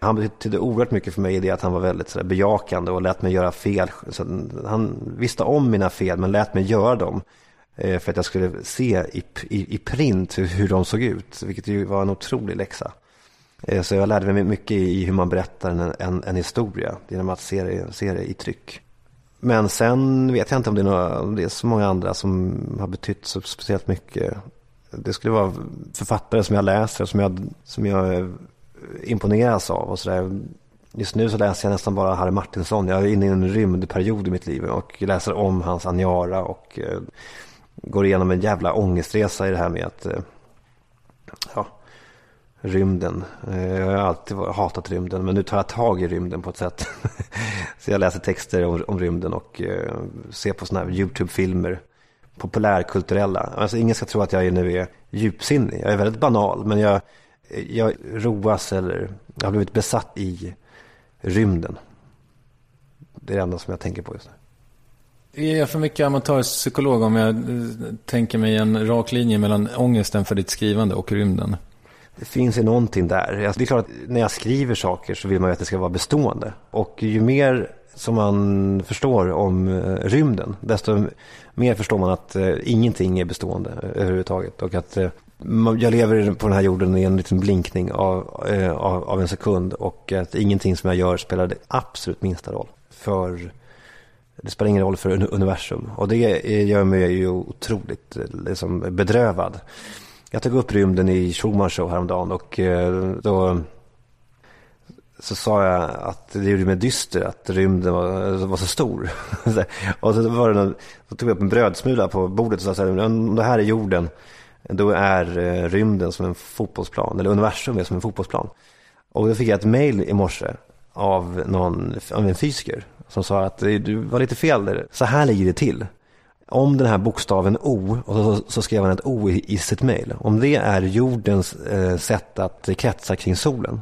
Han betydde oerhört mycket för mig i det att han var väldigt sådär bejakande och lät mig göra fel. Så han visste om mina fel men lät mig göra dem. Eh, för att jag skulle se i, i, i print hur de såg ut, vilket ju var en otrolig läxa. Eh, så jag lärde mig mycket i hur man berättar en, en, en historia genom att se det, se det i tryck. Men sen vet jag inte om det, är några, om det är så många andra som har betytt så speciellt mycket. Det skulle vara författare som jag läser, som jag, som jag imponeras av och sådär. Just nu så läser jag nästan bara Harry Martinsson. Jag är inne i en rymdperiod i mitt liv och läser om hans Aniara och eh, går igenom en jävla ångestresa i det här med att eh, ja, rymden. Eh, jag har alltid hatat rymden men nu tar jag tag i rymden på ett sätt. Så jag läser texter om, om rymden och uh, ser på sådana här YouTube-filmer. Populärkulturella. Alltså ingen ska tro att jag nu är djupsinnig. Jag är väldigt banal men jag, jag roas eller jag har blivit besatt i rymden. Det är det enda som jag tänker på just nu. Är jag för mycket amatörpsykolog om jag eh, tänker mig en rak linje mellan ångesten för ditt skrivande och rymden? Det finns ju någonting där. Alltså, det är klart att när jag skriver saker så vill man ju att det ska vara bestående. Och ju mer som man förstår om eh, rymden, desto mer förstår man att eh, ingenting är bestående eh, överhuvudtaget. Och att eh, jag lever på den här jorden i en liten blinkning av, eh, av, av, en sekund och att ingenting som jag gör spelar det absolut minsta roll. För det spelar ingen roll för universum. Och det gör mig ju otroligt liksom, bedrövad. Jag tog upp rymden i Schumann show häromdagen och eh, då så sa jag att det gjorde mig dyster att rymden var, var så stor. och så, var det någon, så tog jag upp en brödsmula på bordet och sa att om det här är jorden, då är eh, rymden som en fotbollsplan, eller universum är som en fotbollsplan. Och då fick jag ett mail i morse av, någon, av en fysiker som sa att du var lite fel där. Så här ligger det till. Om den här bokstaven O, och så, så skrev han ett O i, i sitt mejl, Om det är jordens eh, sätt att kretsa kring solen,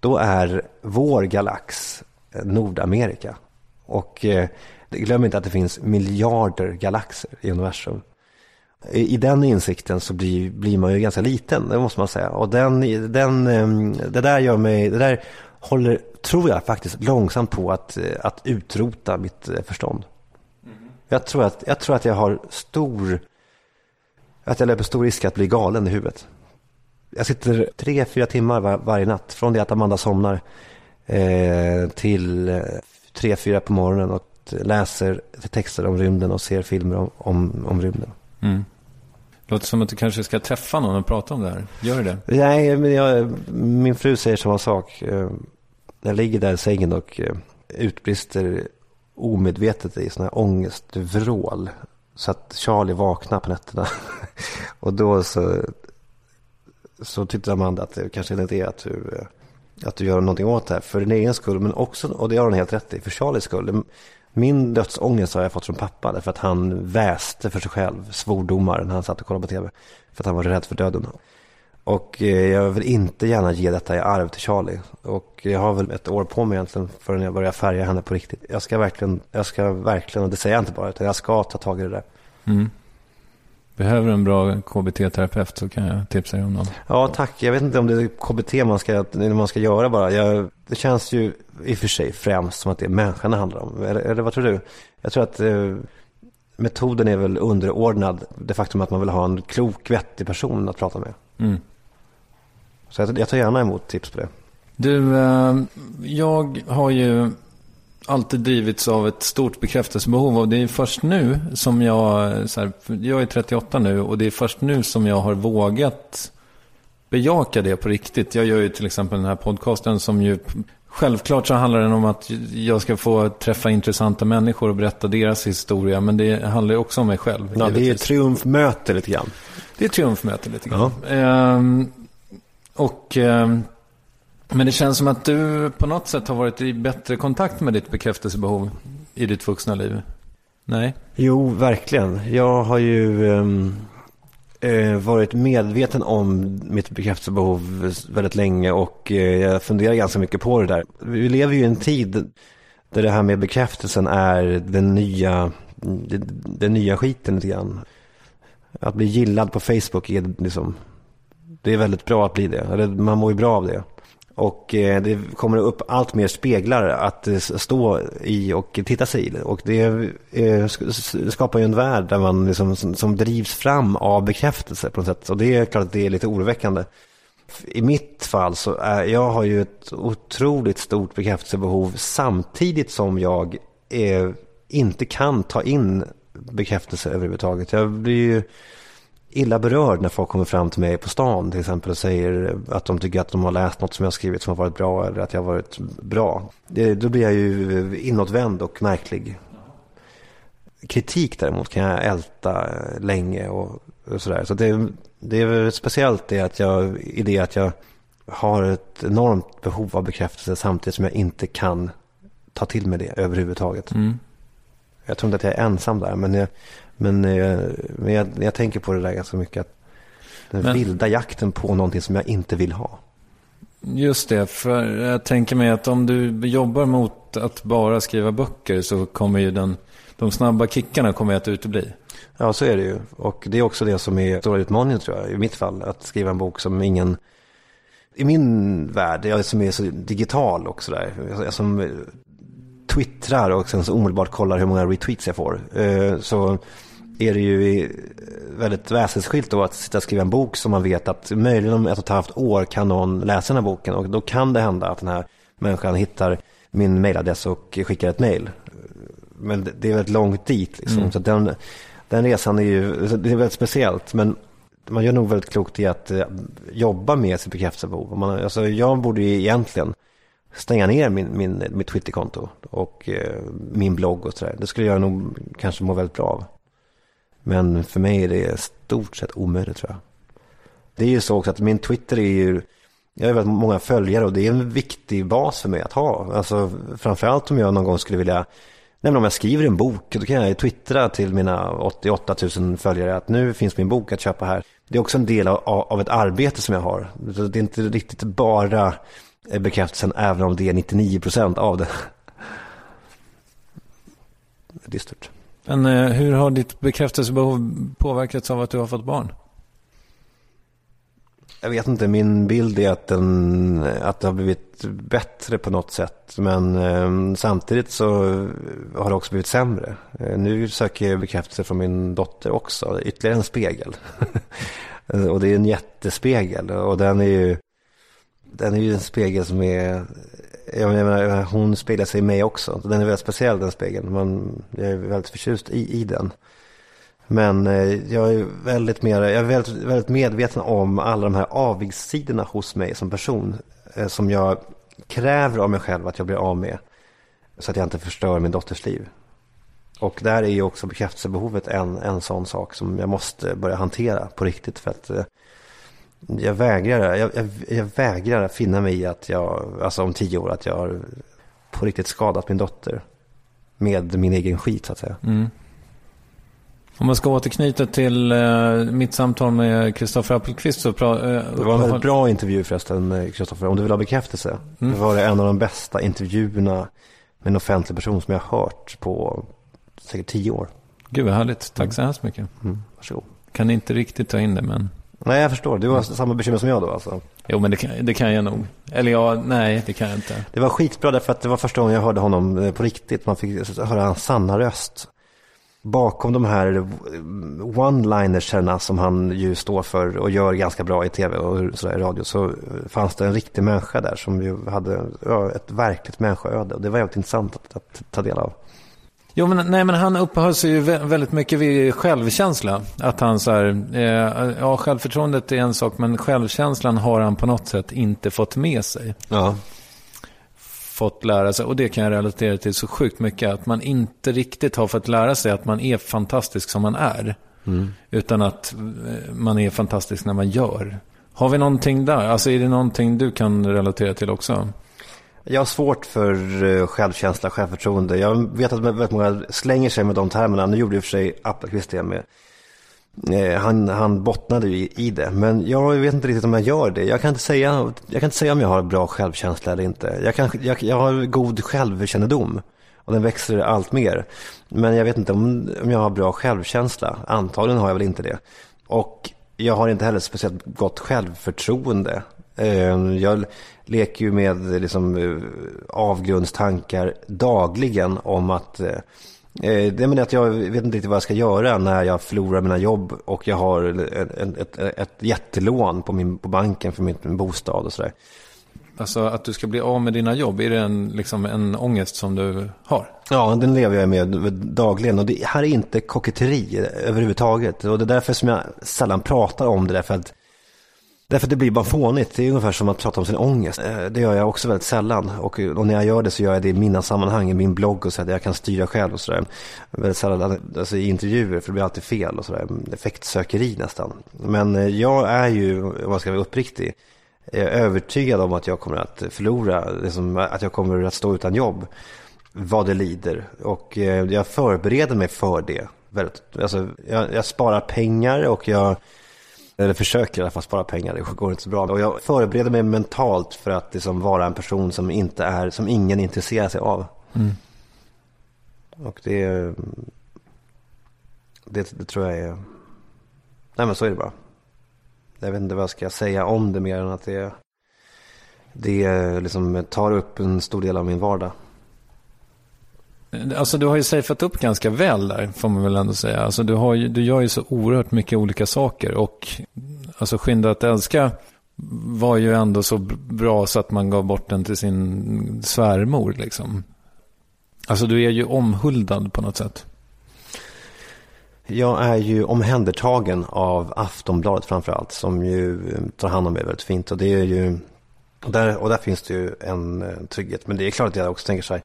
då är vår galax eh, Nordamerika. Och eh, glöm inte att det finns miljarder galaxer i universum. I, I den insikten så blir, blir man ju ganska liten, det måste man säga. Och den, den, eh, det där gör mig, det där håller, tror jag faktiskt, långsamt på att, att utrota mitt eh, förstånd. Jag tror, att, jag tror att jag har stor, att jag löper stor risk att bli galen i huvudet. Jag sitter tre, fyra timmar var, varje natt. Från det att Amanda somnar eh, till eh, tre, fyra på morgonen och läser texter om rymden och ser filmer om, om, om rymden. Mm. Låter som att du kanske ska träffa någon och prata om det här. Gör det? Nej, men jag, min fru säger samma sak. Eh, jag ligger där i sängen och eh, utbrister omedvetet i sådana här ångestvrål. Så att Charlie vaknade på nätterna. och då så, så tyckte Amanda att det kanske är en idé att du, att du gör någonting åt det här. För din egen skull, men också, och det har hon helt rätt i, för Charlies skull. Min dödsångest har jag fått från pappa därför att han väste för sig själv svordomar när han satt och kollade på tv. För att han var rädd för döden. Och eh, jag vill inte gärna ge detta i arv till Charlie. Och jag har väl ett år på mig egentligen förrän jag börjar färga henne på riktigt. Jag ska verkligen, jag ska verkligen, och det säger jag inte bara, utan jag ska ta tag i det där. Mm. Behöver en bra KBT-terapeut så kan jag tipsa dig om någon. Ja, tack. Jag vet inte om det är KBT man ska, man ska göra bara. Jag, det känns ju i och för sig främst som att det är människan det handlar om. Eller, eller vad tror du? Jag tror att eh, metoden är väl underordnad det faktum att man vill ha en klok, vettig person att prata med. Mm. Så jag, tar gärna emot tips på det. Du, eh, jag har ju alltid drivits av ett stort bekräftelsebehov och det är först nu som jag, så här, jag är 38 nu och det är först nu som jag har vågat bejaka det på riktigt. Jag gör ju till exempel den här podcasten som ju Självklart så handlar den om att jag ska få träffa intressanta människor och berätta deras historia. Men det handlar ju också om mig själv. Ja, det är triumfmöte lite grann. Det är triumfmöte lite grann. Ja. Ehm, och, ehm, men det känns som att du på något sätt har varit i bättre kontakt med ditt bekräftelsebehov i ditt vuxna liv. Nej? Jo, verkligen. Jag har ju um, varit medveten om mitt bekräftelsebehov väldigt länge och uh, jag funderar ganska mycket på det där. Vi lever ju i en tid där det här med bekräftelsen är den nya, den, den nya skiten lite grann. Att bli gillad på Facebook är liksom det är väldigt bra att bli det. Man mår ju bra av det. Och eh, det kommer upp allt mer speglar att eh, stå i och titta sig i. Och det eh, skapar ju en värld där man liksom, som drivs fram av bekräftelse på något sätt. Och det är klart att det är lite oroväckande. I mitt fall så är jag har ju ett otroligt stort bekräftelsebehov samtidigt som jag inte kan ta in bekräftelse överhuvudtaget. Jag blir ju illa berörd när folk kommer fram till mig på stan till exempel och säger att de tycker att de har läst något som jag har skrivit som har varit bra eller att jag har varit bra. Det, då blir jag ju inåtvänd och märklig. Kritik däremot kan jag älta länge och, och sådär. Så det, det är speciellt det att jag, i det att jag har ett enormt behov av bekräftelse samtidigt som jag inte kan ta till mig det överhuvudtaget. Mm. Jag tror inte att jag är ensam där, men jag, men, eh, men jag, jag tänker på det där ganska mycket. Att den men, vilda jakten på någonting som jag inte vill ha. Just det, för jag tänker mig att om du jobbar mot att bara skriva böcker så kommer ju den, de snabba kickarna kommer att utebli. Ja, så är det ju. Och det är också det som är stora utmaningen tror jag, i mitt fall. Att skriva en bok som ingen, i min värld, jag som är så digital och sådär. Jag som twittrar och sen så omedelbart kollar hur många retweets jag får. Eh, så är det ju väldigt väsensskilt då att sitta och skriva en bok som man vet att möjligen om ett och ett halvt år kan någon läsa den här boken och då kan det hända att den här människan hittar min mailadress och skickar ett mail. Men det är väldigt långt dit liksom. Mm. Så den, den resan är ju, det är väldigt speciellt men man gör nog väldigt klokt i att eh, jobba med sitt bekräftelsebehov. Man, alltså jag borde ju egentligen stänga ner min, min, mitt Twitterkonto och eh, min blogg och sådär. Det skulle jag nog kanske må väldigt bra av. Men för mig är det stort sett omöjligt tror jag. Det är ju så också att min Twitter är ju, jag har väldigt många följare och det är en viktig bas för mig att ha. Alltså framförallt om jag någon gång skulle vilja, nej om jag skriver en bok, då kan jag twittra till mina 88 000 följare att nu finns min bok att köpa här. Det är också en del av, av ett arbete som jag har. Det är inte riktigt bara eh, bekräftelsen även om det är 99 procent av det. Dystert. Men eh, hur har ditt bekräftelsebehov påverkats av att du har fått barn? Jag vet inte, min bild är att, den, att det har blivit bättre på något sätt. Men eh, samtidigt så har det också blivit sämre. Eh, nu söker jag bekräftelse från min dotter också, ytterligare en spegel. och det är en jättespegel och den är ju, den är ju en spegel som är jag menar, hon speglar sig i mig också. Den är väldigt speciell den spegeln. Man, jag är väldigt förtjust i, i den. Men eh, jag är väldigt, mer, jag är väldigt, väldigt medveten om alla de här avigsidorna hos mig som person. Eh, som jag kräver av mig själv att jag blir av med. Så att jag inte förstör min dotters liv. Och där är ju också bekräftelsebehovet en, en sån sak som jag måste börja hantera på riktigt. För att eh, jag vägrar, jag, jag, jag, vägrar finna mig i att jag, alltså om tio år, att jag har på riktigt skadat min dotter. Med min egen skit så att säga. Mm. Om man ska återknyta till eh, mitt samtal med Kristoffer Appelqvist så... Pra, eh, det var en väldigt bra intervju förresten, Kristoffer. Om du vill ha bekräftelse. Mm. Det var det en av de bästa intervjuerna med en offentlig person som jag har hört på säkert tio år. Gud vad härligt. Tack mm. så hemskt mycket. Mm. Varsågod. Kan inte riktigt ta in det men... Nej, jag förstår. Du har samma bekymmer som jag då alltså? Jo, men det kan, det kan jag nog. Eller ja, nej, det kan jag inte. Det var skitbra därför att det var första gången jag hörde honom eh, på riktigt. Man fick höra hans sanna röst. Bakom de här one-linerserna som han ju står för och gör ganska bra i tv och sådär i radio så fanns det en riktig människa där som ju hade ja, ett verkligt människoöde. Och det var jävligt intressant att, att ta del av. Jo, men, nej, men han uppehöll sig ju väldigt mycket vid självkänsla. Att han så här, eh, ja, självförtroendet är en sak, men självkänslan har han på något sätt inte fått med sig. Ja. Fått lära sig, och det kan jag relatera till så sjukt mycket, att man inte riktigt har fått lära sig att man är fantastisk som man är. Mm. Utan att eh, man är fantastisk när man gör. Har vi någonting där? Alltså är det någonting du kan relatera till också? Jag har svårt för eh, självkänsla, självförtroende. Jag vet att väldigt många slänger sig med de termerna. Nu gjorde i och för sig Appelqvist det med. Eh, han, han bottnade ju i det. Men jag vet inte riktigt om jag gör det. Jag kan inte säga, jag kan inte säga om jag har bra självkänsla eller inte. Jag, kan, jag, jag har god självkännedom. Och den växer allt mer. Men jag vet inte om, om jag har bra självkänsla. Antagligen har jag väl inte det. Och jag har inte heller speciellt gott självförtroende. Eh, jag leker ju med liksom, eh, avgrundstankar dagligen om att eh, det är att jag vet inte riktigt vad jag ska göra när jag förlorar mina jobb och jag har ett, ett, ett jättelån på, min, på banken för min, min bostad och sådär. Alltså att du ska bli av med dina jobb, är det en, liksom en ångest som du har? Ja, den lever jag med dagligen och det här är inte koketteri överhuvudtaget. Och det är därför som jag sällan pratar om det, därför att Därför att det blir bara fånigt. Det är ungefär som att prata om sin ångest. Eh, det gör jag också väldigt sällan. Och, och, när jag gör det så gör jag det i mina sammanhang, i min blogg och så att jag kan styra själv och sådär. Väldigt sällan alltså, i intervjuer, för det blir alltid fel och sådär. Effektsökeri nästan. Men eh, jag är ju, om man ska vara uppriktig, är övertygad om att jag kommer att förlora, liksom, att jag kommer att stå utan jobb. Vad det lider. Och eh, jag förbereder mig för det. Väldigt, alltså, jag, jag sparar pengar och jag eller försöker i alla fall spara pengar, det går inte så bra. Och jag förbereder mig mentalt för att liksom vara en person som inte är, som ingen intresserar sig av. Mm. Och det, det, det tror jag är, nej men så är det bara. Jag vet inte vad jag ska säga om det mer än att det, det liksom tar upp en stor del av min vardag. Alltså du har ju safeat upp ganska väl där, får man väl ändå säga. Alltså du, har ju, du gör ju så oerhört mycket olika saker. Och alltså Skynda att älska var ju ändå så bra så att man gav bort den till sin svärmor. Liksom. Alltså du är ju omhuldad på något sätt. Jag är ju omhändertagen av Aftonbladet framför allt. Som ju eh, tar hand om mig väldigt fint. Och det är ju Och där, och där finns det ju en eh, trygghet. Men det är klart att jag också tänker så här.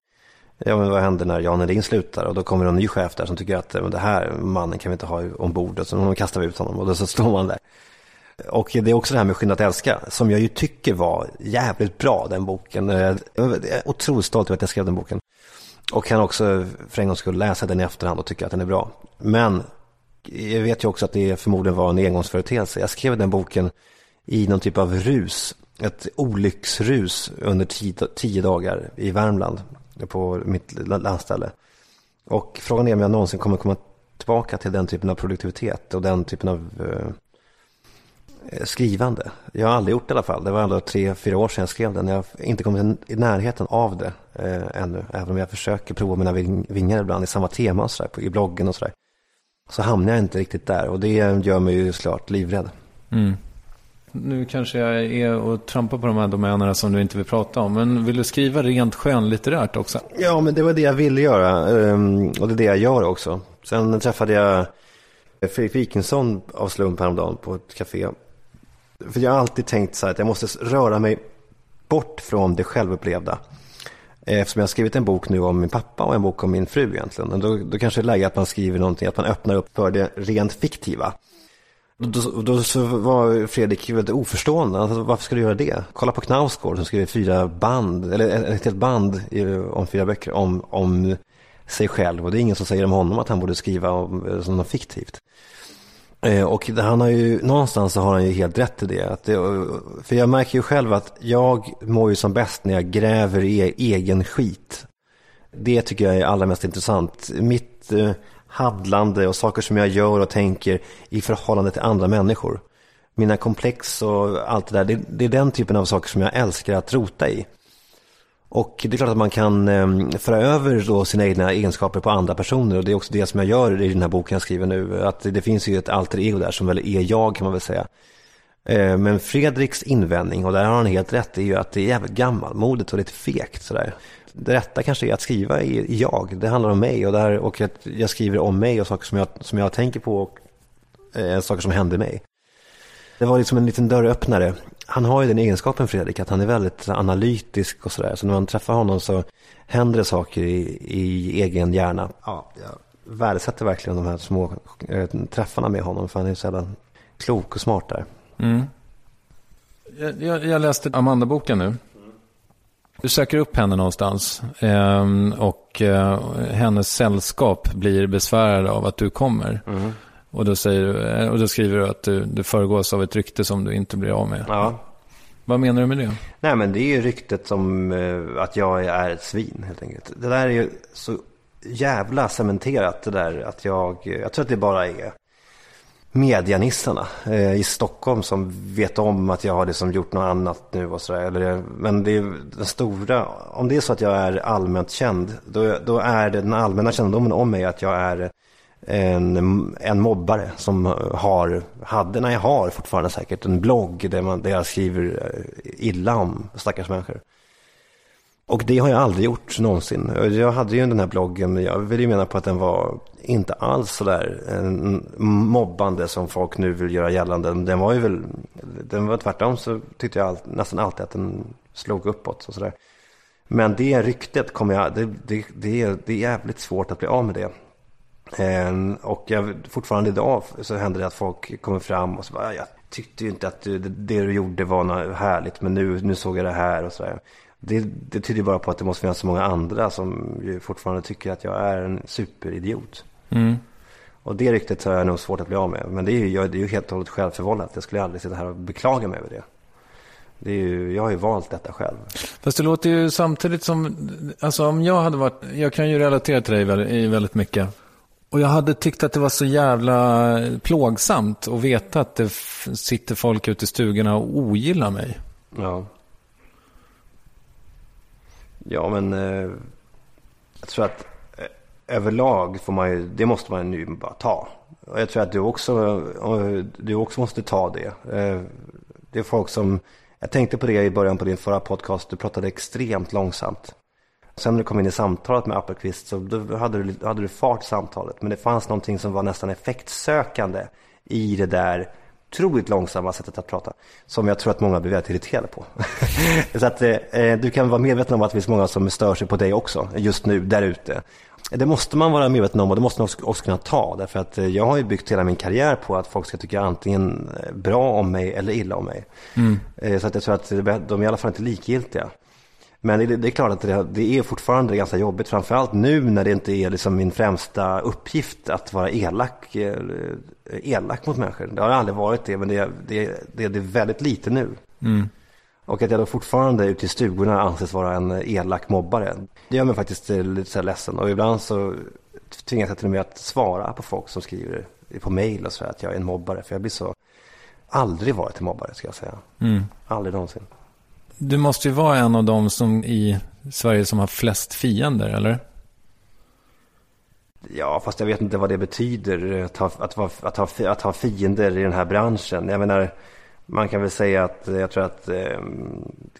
Ja, men vad händer när Jan Edin slutar? Och då kommer en ny chef där som tycker att men det här mannen kan vi inte ha ombord. Och så kastar vi ut honom och då så står man där. Och det är också det här med Skynda att älska, som jag ju tycker var jävligt bra, den boken. Jag är otroligt stolt över att jag skrev den boken. Och kan också för en gångs skull läsa den i efterhand och tycka att den är bra. Men jag vet ju också att det förmodligen var en engångsföreteelse. Jag skrev den boken i någon typ av rus, ett olycksrus under tio, tio dagar i Värmland på mitt landställe. Och frågan är om jag någonsin kommer komma tillbaka till den typen av produktivitet och den typen av eh, eh, skrivande. Jag har aldrig gjort det i alla fall. Det var ändå tre, fyra år sedan jag skrev den. Jag har inte kommit i närheten av det eh, ännu. Även om jag försöker prova mina vingar ibland i samma tema och så där, i bloggen och sådär. Så hamnar jag inte riktigt där och det gör mig ju såklart livrädd. Mm. Nu kanske jag är och trampar på de här domänerna som du inte vill prata om. Men vill du skriva rent skönlitterärt också? Ja, men det var det jag ville göra. Ehm, och det är det jag gör också. Sen träffade jag Fredrik Wikingsson av slump häromdagen på ett café. För jag har alltid tänkt så här att jag måste röra mig bort från det självupplevda. Eftersom jag har skrivit en bok nu om min pappa och en bok om min fru egentligen. Då, då kanske det är läge att man skriver någonting, att man öppnar upp för det rent fiktiva. Då, då så var Fredrik väldigt oförstående. Alltså, varför ska du göra det? Kolla på Knausgård som skriver fyra band, eller ett helt band om fyra böcker om, om sig själv. Och det är ingen som säger om honom att han borde skriva om, som något fiktivt. Eh, och han har ju, någonstans så har han ju helt rätt i det. Att det. För jag märker ju själv att jag mår ju som bäst när jag gräver i e, egen skit. Det tycker jag är allra mest intressant. Mitt eh, handlande och saker som jag gör och tänker i förhållande till andra människor. Mina komplex och allt det där. Det, det är den typen av saker som jag älskar att rota i. Och det är klart att man kan eh, föra över då sina egna egenskaper på andra personer och det är också det som jag gör i den här boken jag skriver nu. Att det finns ju ett alter ego där som väl är jag kan man väl säga. Eh, men Fredriks invändning, och där har han helt rätt, är ju att det är jävligt gammalmodigt och lite fegt sådär. Det rätta kanske är att skriva i jag, det handlar om mig och, där, och att jag skriver om mig och saker som jag, som jag tänker på och eh, saker som händer mig. Det var liksom en liten dörröppnare han har ju den egenskapen Fredrik, att han är väldigt analytisk och sådär. Så när man träffar honom så händer det saker i, i egen hjärna. Ja, jag värdesätter verkligen de här små äh, träffarna med honom, för han är så jävla klok och smart där. Mm. Jag, jag, jag läste Amanda-boken nu. Du söker upp henne någonstans eh, och eh, hennes sällskap blir besvärade av att du kommer. Mm. Och då, säger eh, och då skriver du att du, du föregås av ett rykte som du inte blir av med. Ja. Vad menar du med det? Nej men det är ju ryktet som uh, att jag är ett svin helt enkelt. Det där är ju så jävla cementerat det där att jag, jag tror att det bara är medianissarna eh, i Stockholm som vet om att jag har liksom gjort något annat nu och sådär. Men det är den stora, om det är så att jag är allmänt känd, då, då är det den allmänna kännedomen om mig att jag är en, en mobbare som har, hade, nej har fortfarande säkert en blogg där, man, där jag skriver eh, illa om stackars människor. Och det har jag aldrig gjort någonsin. Jag hade ju den här bloggen, men jag vill ju mena på att den var inte alls sådär eh, mobbande som folk nu vill göra gällande. Den var ju väl, den var tvärtom så tyckte jag all, nästan alltid att den slog uppåt och sådär. Men det ryktet kommer jag, det, det, det, är, det är jävligt svårt att bli av med det. Eh, och jag, fortfarande idag så händer det att folk kommer fram och så bara, jag tyckte ju inte att du, det, det, du gjorde var något härligt, men nu, nu såg jag det här och sådär. Det, det tyder bara på att det måste finnas så många andra som ju fortfarande tycker att jag är en superidiot. Mm. Och det ryktet har jag nog svårt att bli av med. Men det är ju, det är ju helt och hållet självförvållat. Jag skulle aldrig sitta här och beklaga mig över det. det är ju, jag har ju valt detta själv. Fast det låter ju samtidigt som, alltså om jag hade varit, jag kan ju relatera till dig väldigt, väldigt mycket. Och jag hade tyckt att det var så jävla plågsamt att veta att det sitter folk ute i stugorna och ogillar mig. Ja. Ja, men eh, jag tror att eh, överlag får man ju, det måste man ju bara ta. Och jag tror att du också, du också måste ta det. Eh, det är folk som, jag tänkte på det i början på din förra podcast, du pratade extremt långsamt. Sen när du kom in i samtalet med Appelqvist så då hade du, hade du fart i samtalet. Men det fanns någonting som var nästan effektsökande i det där otroligt långsamma sättet att prata. Som jag tror att många blir väldigt irriterade på. så att eh, du kan vara medveten om att det finns många som stör sig på dig också, just nu, där ute. Det måste man vara medveten om och det måste man också, också kunna ta. Därför att eh, jag har ju byggt hela min karriär på att folk ska tycka antingen eh, bra om mig eller illa om mig. Mm. Eh, Så att jag tror att de är i alla fall inte likgiltiga. Men det, det är klart att det, det är fortfarande ganska jobbigt, framförallt nu när det inte är liksom min främsta uppgift att vara elak, eh, elak mot människor. Det har aldrig varit det, men det, det, det, det är väldigt lite nu. Mm. Och att jag då fortfarande ute i stugorna anses vara en elak mobbare. Det gör mig faktiskt eh, lite så här ledsen. Och ibland så tvingas jag till och med att svara på folk som skriver på mail och så här att jag är en mobbare. För jag blir så, aldrig varit en mobbare ska jag säga. Mm. Aldrig någonsin. Du måste ju vara en av dem som i Sverige som har flest fiender, eller? Ja, fast jag vet inte vad det betyder eh, att ha, att, ha, att, ha, att ha fiender i den här branschen. Jag menar, man kan väl säga att eh, jag tror att eh,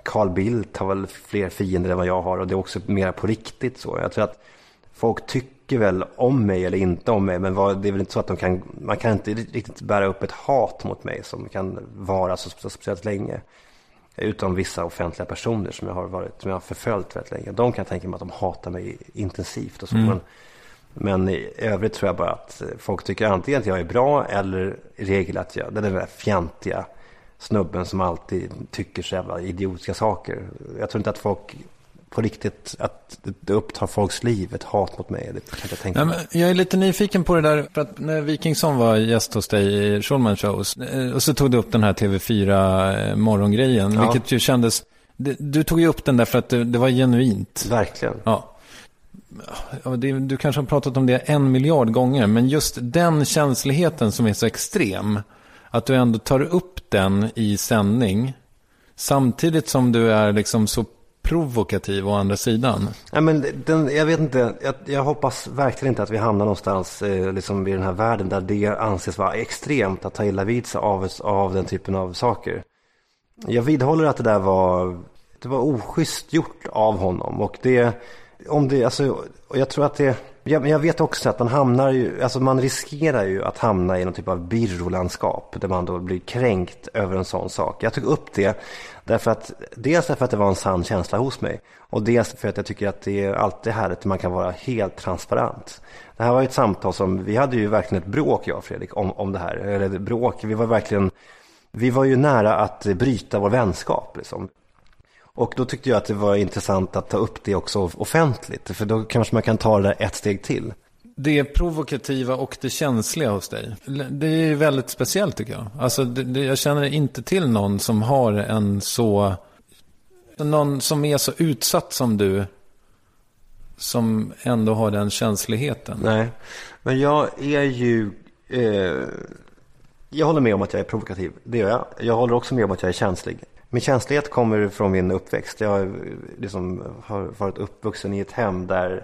Carl Bildt har väl fler fiender än vad jag har och det är också mer på riktigt så. Jag tror att folk tycker väl om mig eller inte om mig, men vad, det är väl inte så att de kan, man kan inte riktigt bära upp ett hat mot mig som kan vara så, så speciellt länge. Utom vissa offentliga personer som jag har varit, som jag har förföljt väldigt länge. De kan jag tänka mig att de hatar mig intensivt och så. Mm. Men, men i övrigt tror jag bara att folk tycker antingen att jag är bra eller i regel att jag, den där fjantiga snubben som alltid tycker så jävla idiotiska saker. Jag tror inte att folk på riktigt, att det upptar folks liv, ett hat mot mig. Det kan jag tänka mig. jag är lite nyfiken på det där, för att när Wikingsson var gäst hos dig i Schulman Shows, eh, och så tog du upp den här TV4 eh, morgongrejen, Ja. vilket ju kändes, du tog ju upp den där för att det, var genuint. Verkligen. Ja. Du kanske har pratat om det en miljard gånger, men just den känsligheten som är så extrem, att du ändå tar upp den i sändning, samtidigt som du är liksom så provokativ å andra sidan. Ja, men den, jag vet inte, jag, jag hoppas verkligen inte att vi hamnar någonstans eh, liksom i den här världen där det anses vara extremt att ta illa vid sig av, av den typen av saker. Jag vidhåller att det där var, det var oschysst gjort av honom och det, om det, alltså, jag tror att det, jag, jag vet också att man hamnar ju, alltså man riskerar ju att hamna i någon typ av birrolandskap där man då blir kränkt över en sån sak. Jag tog upp det därför att, dels därför att det var en sann känsla hos mig och dels för att jag tycker att det är alltid härligt att man kan vara helt transparent. Det här var ju ett samtal som, vi hade ju verkligen ett bråk jag och Fredrik om, om det här, eller ett bråk, vi var verkligen, vi var ju nära att bryta vår vänskap liksom. Och då tyckte jag att det var intressant att ta upp det också offentligt. För då kanske man kan ta det där ett steg till. Det provokativa och det känsliga hos dig. Det är ju väldigt speciellt tycker jag. Alltså, det, det, jag känner inte till någon som har en så... Någon som är så utsatt som du. Som ändå har den känsligheten. Nej, men jag är ju... Eh, jag håller med om att jag är provokativ. Det gör jag. Jag håller också med om att jag är känslig. Min känslighet kommer från min uppväxt. Jag liksom har varit uppvuxen i ett hem där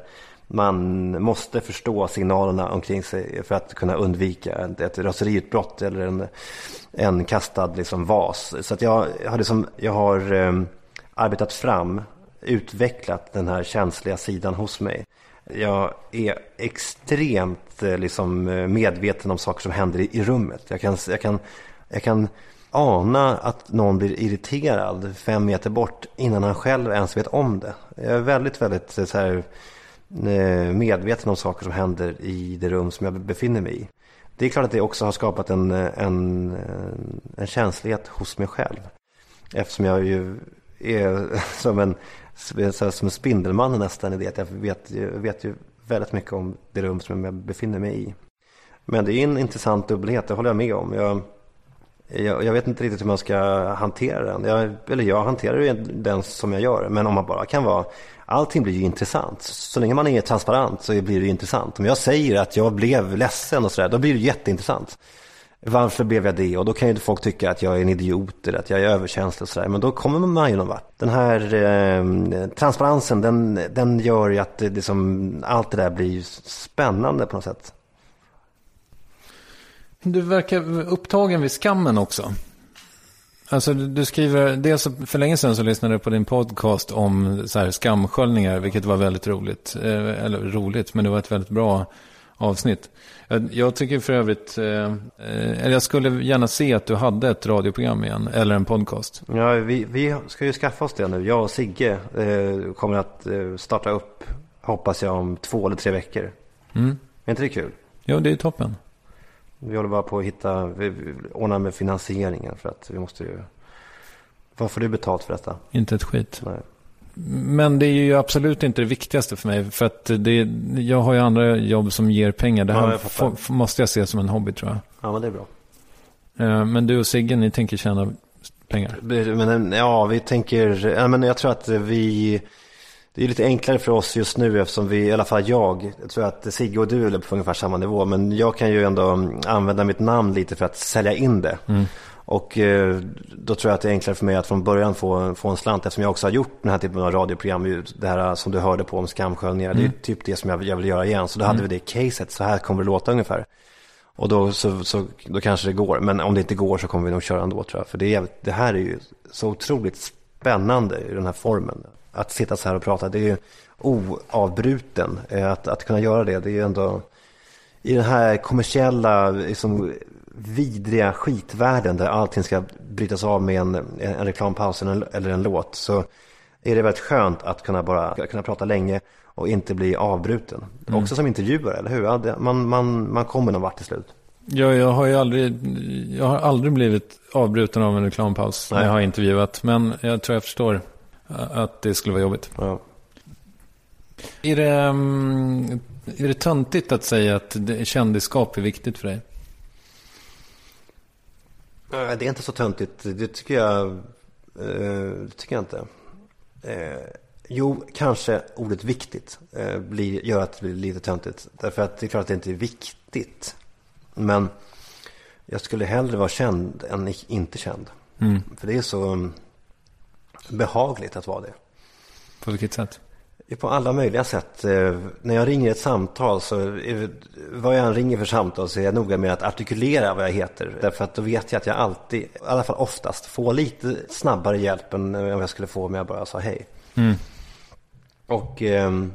man måste förstå signalerna omkring sig för att kunna undvika ett, ett raseriutbrott eller en, en kastad liksom vas. Så att jag, jag har, liksom, jag har um, arbetat fram, utvecklat den här känsliga sidan hos mig. Jag är extremt eh, liksom, medveten om saker som händer i, i rummet. Jag kan, jag, kan, jag kan ana att någon blir irriterad fem meter bort innan han själv ens vet om det. Jag är väldigt, väldigt eh, så här, Eh, medveten om saker som händer i det rum som jag befinner mig i. Det är klart att det också har skapat en, eh, en, eh, en känslighet hos mig själv. Eftersom jag ju är som en, som en spindelman nästan i det. Jag vet, jag vet ju väldigt mycket om det rum som jag befinner mig i. Men det är en intressant dubbelhet, det håller jag med om. Jag, jag, jag vet inte riktigt hur man ska hantera den. Jag, eller jag hanterar ju den som jag gör. Men om man bara kan vara, allting blir ju intressant. Så länge man är transparent så blir det ju intressant. Om jag säger att jag blev ledsen och sådär, då blir det jätteintressant. Varför blev jag det? Och då kan ju folk tycka att jag är en idiot eller att jag är överkänslig och sådär. Men då kommer man ju någon vart. Den här eh, transparensen, den, den gör ju att det, det som, allt det där blir spännande på något sätt. Du verkar upptagen vid skammen också. Alltså du du skriver, dels för länge sedan så lyssnade jag på din podcast om så här skamsköljningar, vilket var väldigt roligt. Eh, Eller roligt, men det var ett väldigt bra avsnitt. Jag, jag tycker för övrigt, eh, eh, eller jag skulle gärna se att du hade ett radioprogram igen, eller en podcast. Ja, vi, vi ska ju skaffa oss det nu. Jag och Sigge eh, kommer att eh, starta upp, hoppas jag, om två eller tre veckor. Mm. Är inte det kul? Jo, det är toppen. Vi håller bara på att hitta, vi, vi ordna med finansieringen för att vi måste ju... Vad får du betalt för detta? Inte ett skit. Nej. Men det är ju absolut inte det viktigaste för mig. För att det, jag har ju andra jobb som ger pengar. Det Ja, här jag fattar. får- måste jag se som en hobby tror jag. Ja, men det är bra. Eh, Men du och Sigge, ni tänker tjäna pengar. Men ja, vi tänker, ja, men jag tror att vi, det är lite enklare för oss just nu eftersom vi, i alla fall jag, jag tror att Sigge och du är på ungefär samma nivå. Men jag kan ju ändå använda mitt namn lite för att sälja in det. Och eh, då tror jag att det är enklare för mig att från början få, få en slant eftersom jag också har gjort den här typen av radioprogram. Det här som du hörde på om skamsköljningar. Det är typ det som jag, jag vill göra igen. Så då hade vi det caset, så här kommer det låta ungefär. Och då, så, så, då kanske det går. Men om det inte går så kommer vi nog köra ändå tror jag. För det, är, det här är ju så otroligt spännande i den här formen. Att sitta så här och prata, det är ju oavbruten. Eh, Att, att kunna göra det, det är ju ändå i den här kommersiella, liksom, vidriga skitvärlden där allting ska brytas av med en, en reklampaus eller en, eller en låt. Så är det väldigt skönt att kunna bara kunna prata länge och inte bli avbruten. Också som intervjuare, eller hur? Man, man, man kommer någon vart till slut. Ja, jag har ju aldrig, jag har aldrig blivit avbruten av en reklampaus när jag har intervjuat. Men jag tror jag förstår att det skulle vara jobbigt. Ja. Är det, mm, är det töntigt att säga att kändisskap är viktigt för dig? Nej, Det är inte så töntigt. Det tycker jag, eh, det tycker jag inte. Eh, jo, kanske ordet viktigt eh, blir, gör att det blir lite töntigt. Därför att det är klart att det inte är viktigt. Men jag skulle hellre vara känd än inte känd. För det är så mm, behagligt att vara det. På vilket sätt? På alla möjliga sätt. Eh, När jag ringer ett samtal så, är- vad jag än ringer för samtal så är jag noga med att artikulera vad jag heter. Därför att då vet jag att jag alltid, i alla fall oftast, får lite snabbare hjälp än om jag skulle få om jag bara sa hej. Och ehm,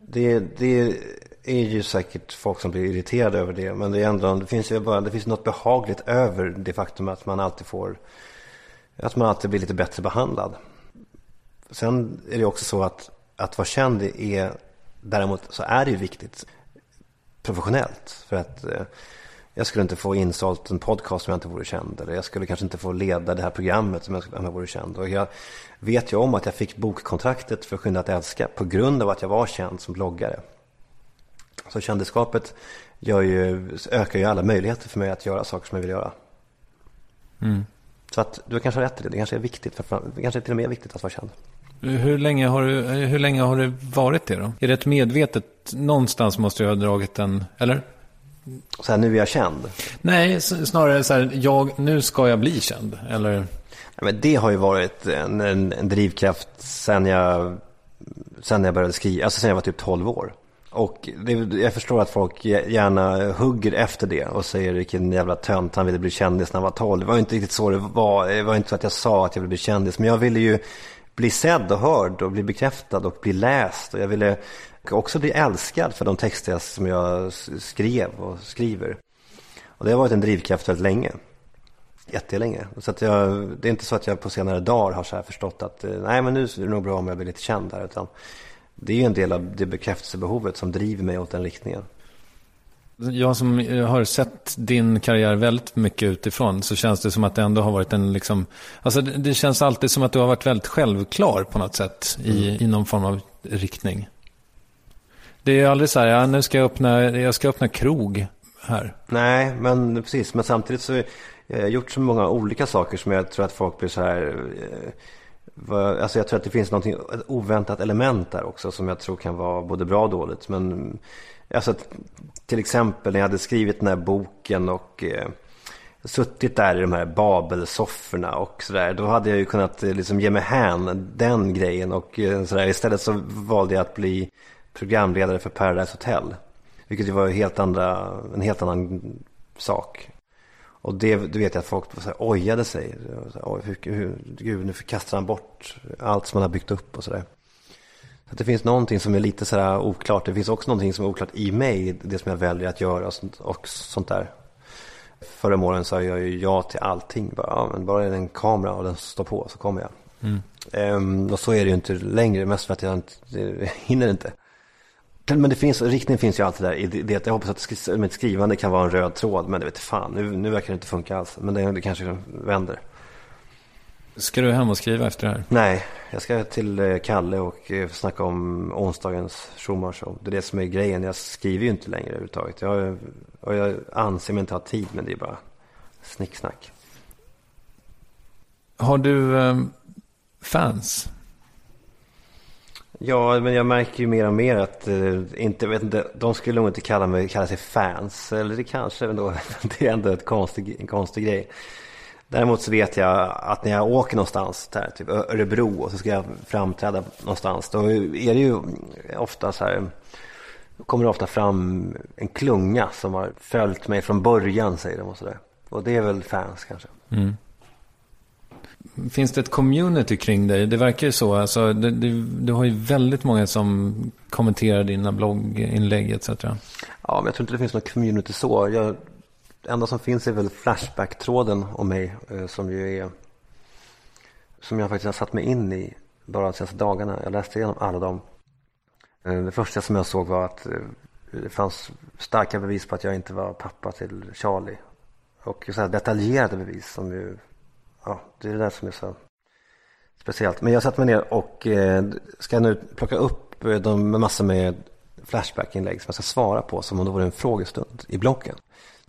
det, det är ju säkert folk som blir irriterade över det. Men det, är ändå, det finns ju bara, det finns något behagligt över det faktum att man alltid får, att man alltid blir lite bättre behandlad. Sen är det också så att, att vara känd är, däremot så är det ju viktigt professionellt. För att eh, jag skulle inte få insålt en podcast om jag inte vore känd. Eller jag skulle kanske inte få leda det här programmet om jag, om jag vore känd. Och jag vet ju om att jag fick bokkontraktet för Skynda att älska på grund av att jag var känd som bloggare. Så kändisskapet ju, ökar ju alla möjligheter för mig att göra saker som jag vill göra. Så att du kanske har rätt i det. Det kanske är viktigt. För, det kanske är till och med viktigt att vara känd. Hur länge, har du, hur länge har det varit det då? Är det ett medvetet, någonstans måste du ha dragit den, eller? Så här, nu är jag känd. Nej, snarare så här, jag, nu ska jag bli känd, eller? Men det har ju varit en, en, en drivkraft sen jag, sen jag började skriva, alltså sen jag var typ 12 år. Och det, jag förstår att folk gärna hugger efter det och säger vilken jävla tönt han ville bli kändis när han var 12. Det var ju inte riktigt så det var. Det var inte så att jag sa att jag ville bli kändis. Men jag ville ju bli sedd och hörd och bli bekräftad och bli läst. Och jag ville också bli älskad för de texter som jag skrev och skriver. Och det har varit en drivkraft väldigt länge. Jättelänge. Så att jag, det är inte så att jag på senare dagar har så här förstått att eh, nej men nu är det nog bra om jag blir lite känd här. Utan det är ju en del av det bekräftelsebehovet som driver mig åt den riktningen. Jag som eh, har sett din karriär väldigt mycket utifrån så känns det som att det ändå har varit en liksom, alltså det, det känns alltid som att du har varit väldigt självklar på något sätt i, i någon form av riktning. Det är ju aldrig så här, ja, nu ska jag öppna, jag ska öppna krog här. Nej, men precis. Men samtidigt så har jag gjort så många olika saker som jag tror att folk blir så här... eh, Alltså jag tror att det finns ett oväntat element där också som jag tror kan vara både bra och dåligt. Men alltså till exempel när jag hade skrivit den här boken och eh, suttit där i de här babelsofforna och sådär. Då hade jag ju kunnat eh, liksom ge mig hän den grejen och eh, sådär. Istället så valde jag att bli programledare för Paradise Hotel. Vilket ju var helt andra, en helt annan sak. Och det, du vet jag att folk så här, ojade sig. Så här, Oj, hur, hur, gud, nu kastar han bort allt som han har byggt upp och sådär. Så att det finns någonting som är lite sådär oklart. Det finns också någonting som är oklart i mig, det som jag väljer att göra och sånt, och sånt där. Förra åren sa jag ju ja till allting. Bara, ja, men bara är det en kamera och den står på så kommer jag. Mm. Ehm, och så är det ju inte längre, mest för att jag inte, jag hinner inte. Men det finns, riktningen finns ju alltid där i det, jag hoppas att mitt skrivande kan vara en röd tråd. Men det vet fan, nu, nu verkar det inte funka alls. Men det, det kanske vänder. Ska du hem och skriva efter det här? Nej, jag ska till eh, Kalle och eh, snacka om onsdagens Schumann show. Det är det som är grejen. Jag skriver ju inte längre överhuvudtaget. Jag, och jag anser mig inte ha tid, men det är bara snicksnack. Har du eh, fans? Ja, men jag märker ju mer och mer att, eh, inte, vet inte, de skulle nog inte kalla mig, kalla sig fans. Eller det kanske ändå, det är ändå ett konstig, en konstig grej. Däremot så vet jag att när jag åker någonstans, där, typ Örebro, och så ska jag framträda någonstans, då är det ju ofta så här, kommer det ofta fram en klunga som har följt mig från början, säger de och sådär. Och det är väl fans kanske. Mm. Finns det ett community kring dig? Det verkar ju så. Alltså, det, det, du har ju väldigt många som kommenterar dina blogginlägg etc. Ja, men jag tror inte det finns något community så. Jag, det enda som finns är väl Flashback-tråden om mig eh, som ju är som jag faktiskt har satt mig in i bara de senaste dagarna. Jag läste igenom alla dem. Eh, det första som jag såg var att eh, det fanns starka bevis på att jag inte var pappa till Charlie. Och så här detaljerade bevis som ju, ja, det är det där som är så speciellt. Men jag satte mig ner och ska nu plocka upp de massor med Flashback-inlägg som jag ska svara på som om det vore en frågestund i blocken.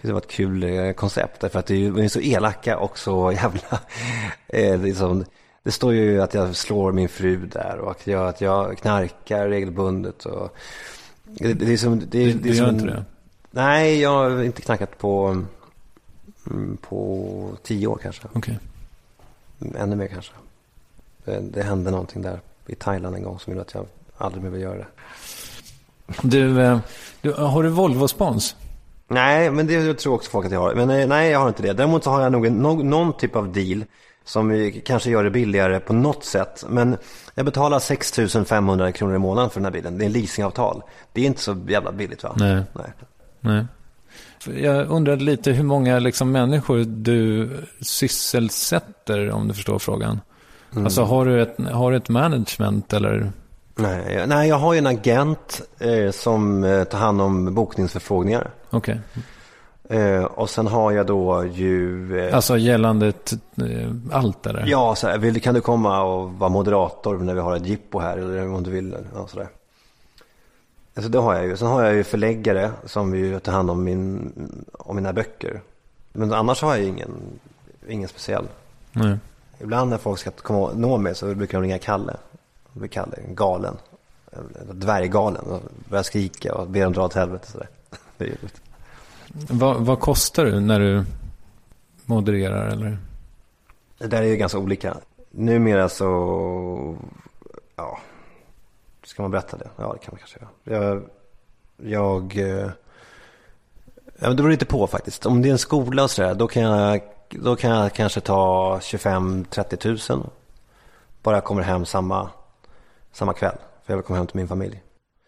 Det var ett kul eh, koncept därför att det är ju- de är så elaka och så jävla... Eh, det, står ju att jag slår min fru där och att jag, att jag knarkar regelbundet. Och, det, det är som... Det, Du, det är gör som, inte det? Nej, jag har inte knackat på, mm, på tio år kanske. Okej. Ännu mer kanske. Det, det hände någonting där i Thailand en gång som gjorde att jag aldrig mer vill göra det. Du, eh, du, har du Volvo-spons? Nej, men det tror också folk att jag har. Men eh, nej, jag har inte det. Däremot så har jag nog en, nå- någon typ av deal som eh, kanske gör det billigare på något sätt. Men jag betalar 6 500 kronor i månaden för den här bilen. Det är en leasingavtal. Det är inte så jävla billigt va? Nej. nej. Nej. Jag undrade lite hur många liksom, människor du sysselsätter, om du förstår frågan. Mm. Alltså har du, ett, har du ett management eller? Nej, jag- nej, jag har ju en agent eh, som eh, tar hand om bokningsförfrågningar. Okej. Eh, och sen har jag då ju... Eh, Alltså gällande eh, allt eller? Ja, så här, vill, kan du komma och vara moderator när vi har ett jippo här eller om du vill. Ja, sådär. Alltså det har jag ju. Sen har jag ju förläggare som ju tar hand om, min, om mina böcker. Men annars har jag ingen, ingen speciell. Nej. Ibland när folk ska komma nå mig så brukar de ringa Kalle. De blir Kalle galen. Eller Dvärggalen. Och börjar skrika och ber dem dra åt helvete. Sådär. Det är jobbigt. Vad, vad kostar du när du modererar eller? Det där är ju ganska olika. Numera så, ja, ska man berätta det? Ja, det kan man kanske göra. Jag, jag eh, ja, men det beror lite på faktiskt. Om det är en skola och sådär, då kan jag, då kan jag kanske ta 25-30 tusen. Bara jag kommer hem samma, samma kväll. För jag vill komma hem till min familj.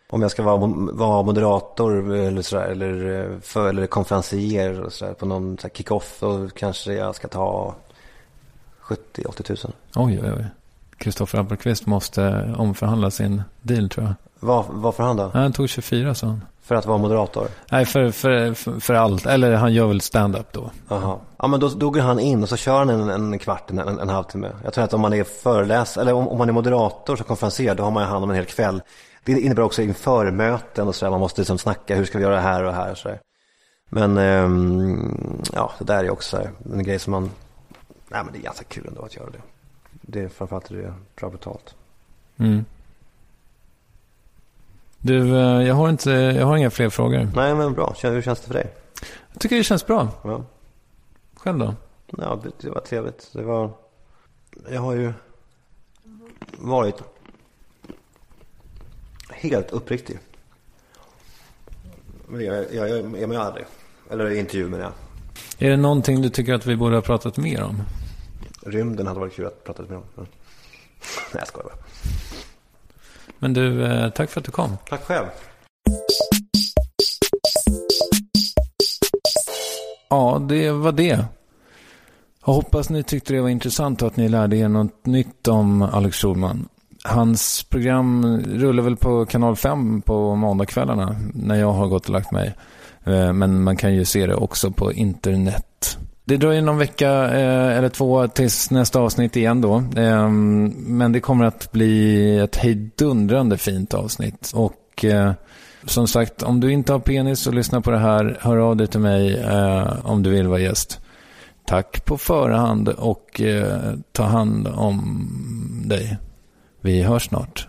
Om jag ska vara, vara moderator eller, sådär, eller, eh, för, eller konferencier och sådär, på någon så kick-off, då kanske jag ska ta 70-80 tusen. Oj, oj, oj. Kristoffer Appelqvist måste omförhandla sin deal tror jag. Var, varför han då? Han tog 24 sa han. För att vara moderator? Nej, för, för, för, för allt. Eller han gör väl stand-up då. Jaha. Ja men då, då går han in och så kör han en, en kvart, en, en, en halvtimme. Jag tror att om man är föreläsare, eller om, om man är moderator som konferenser, då har man hand om en hel kväll. Det innebär också inför möten och sådär, man måste liksom snacka, hur ska vi göra det här och här och sådär. Men ehm, ja, det där är också här, en grej som man, nej men det är ganska kul ändå att göra det. Det är framförallt är det bra betalt. Mm. Du, eh, jag har, inte, jag har inga fler frågor. Nej men bra, Känner- hur känns det för dig? Jag tycker det känns bra. Ja. Själv då? Ja, det- det var trevligt. Det var... Jag har ju varit helt uppriktig. Men jag, jag, jag, jag menar aldrig. Eller intervju menar jag. Är det någonting du tycker att vi borde ha pratat mer om? Rymden hade varit kul att prata med om. Nej, jag skojar bara. Men du, eh, tack för att du kom. Tack själv. Ja, det var det. Jag hoppas ni tyckte det var intressant och att ni lärde er något nytt om Alex Schulman. Hans program rullar väl på kanal 5 på måndagskvällarna när jag har gått och lagt mig. Eh, Men man kan ju se det också på internet. Det dröjer någon vecka eh, eller två tills nästa avsnitt igen då. Eh, Men det kommer att bli ett hejdundrande fint avsnitt. Och eh, som sagt, om du inte har penis och lyssnar på det här, hör av dig till mig eh, om du vill vara gäst. Tack på förhand och eh, ta hand om dig. Vi hörs snart.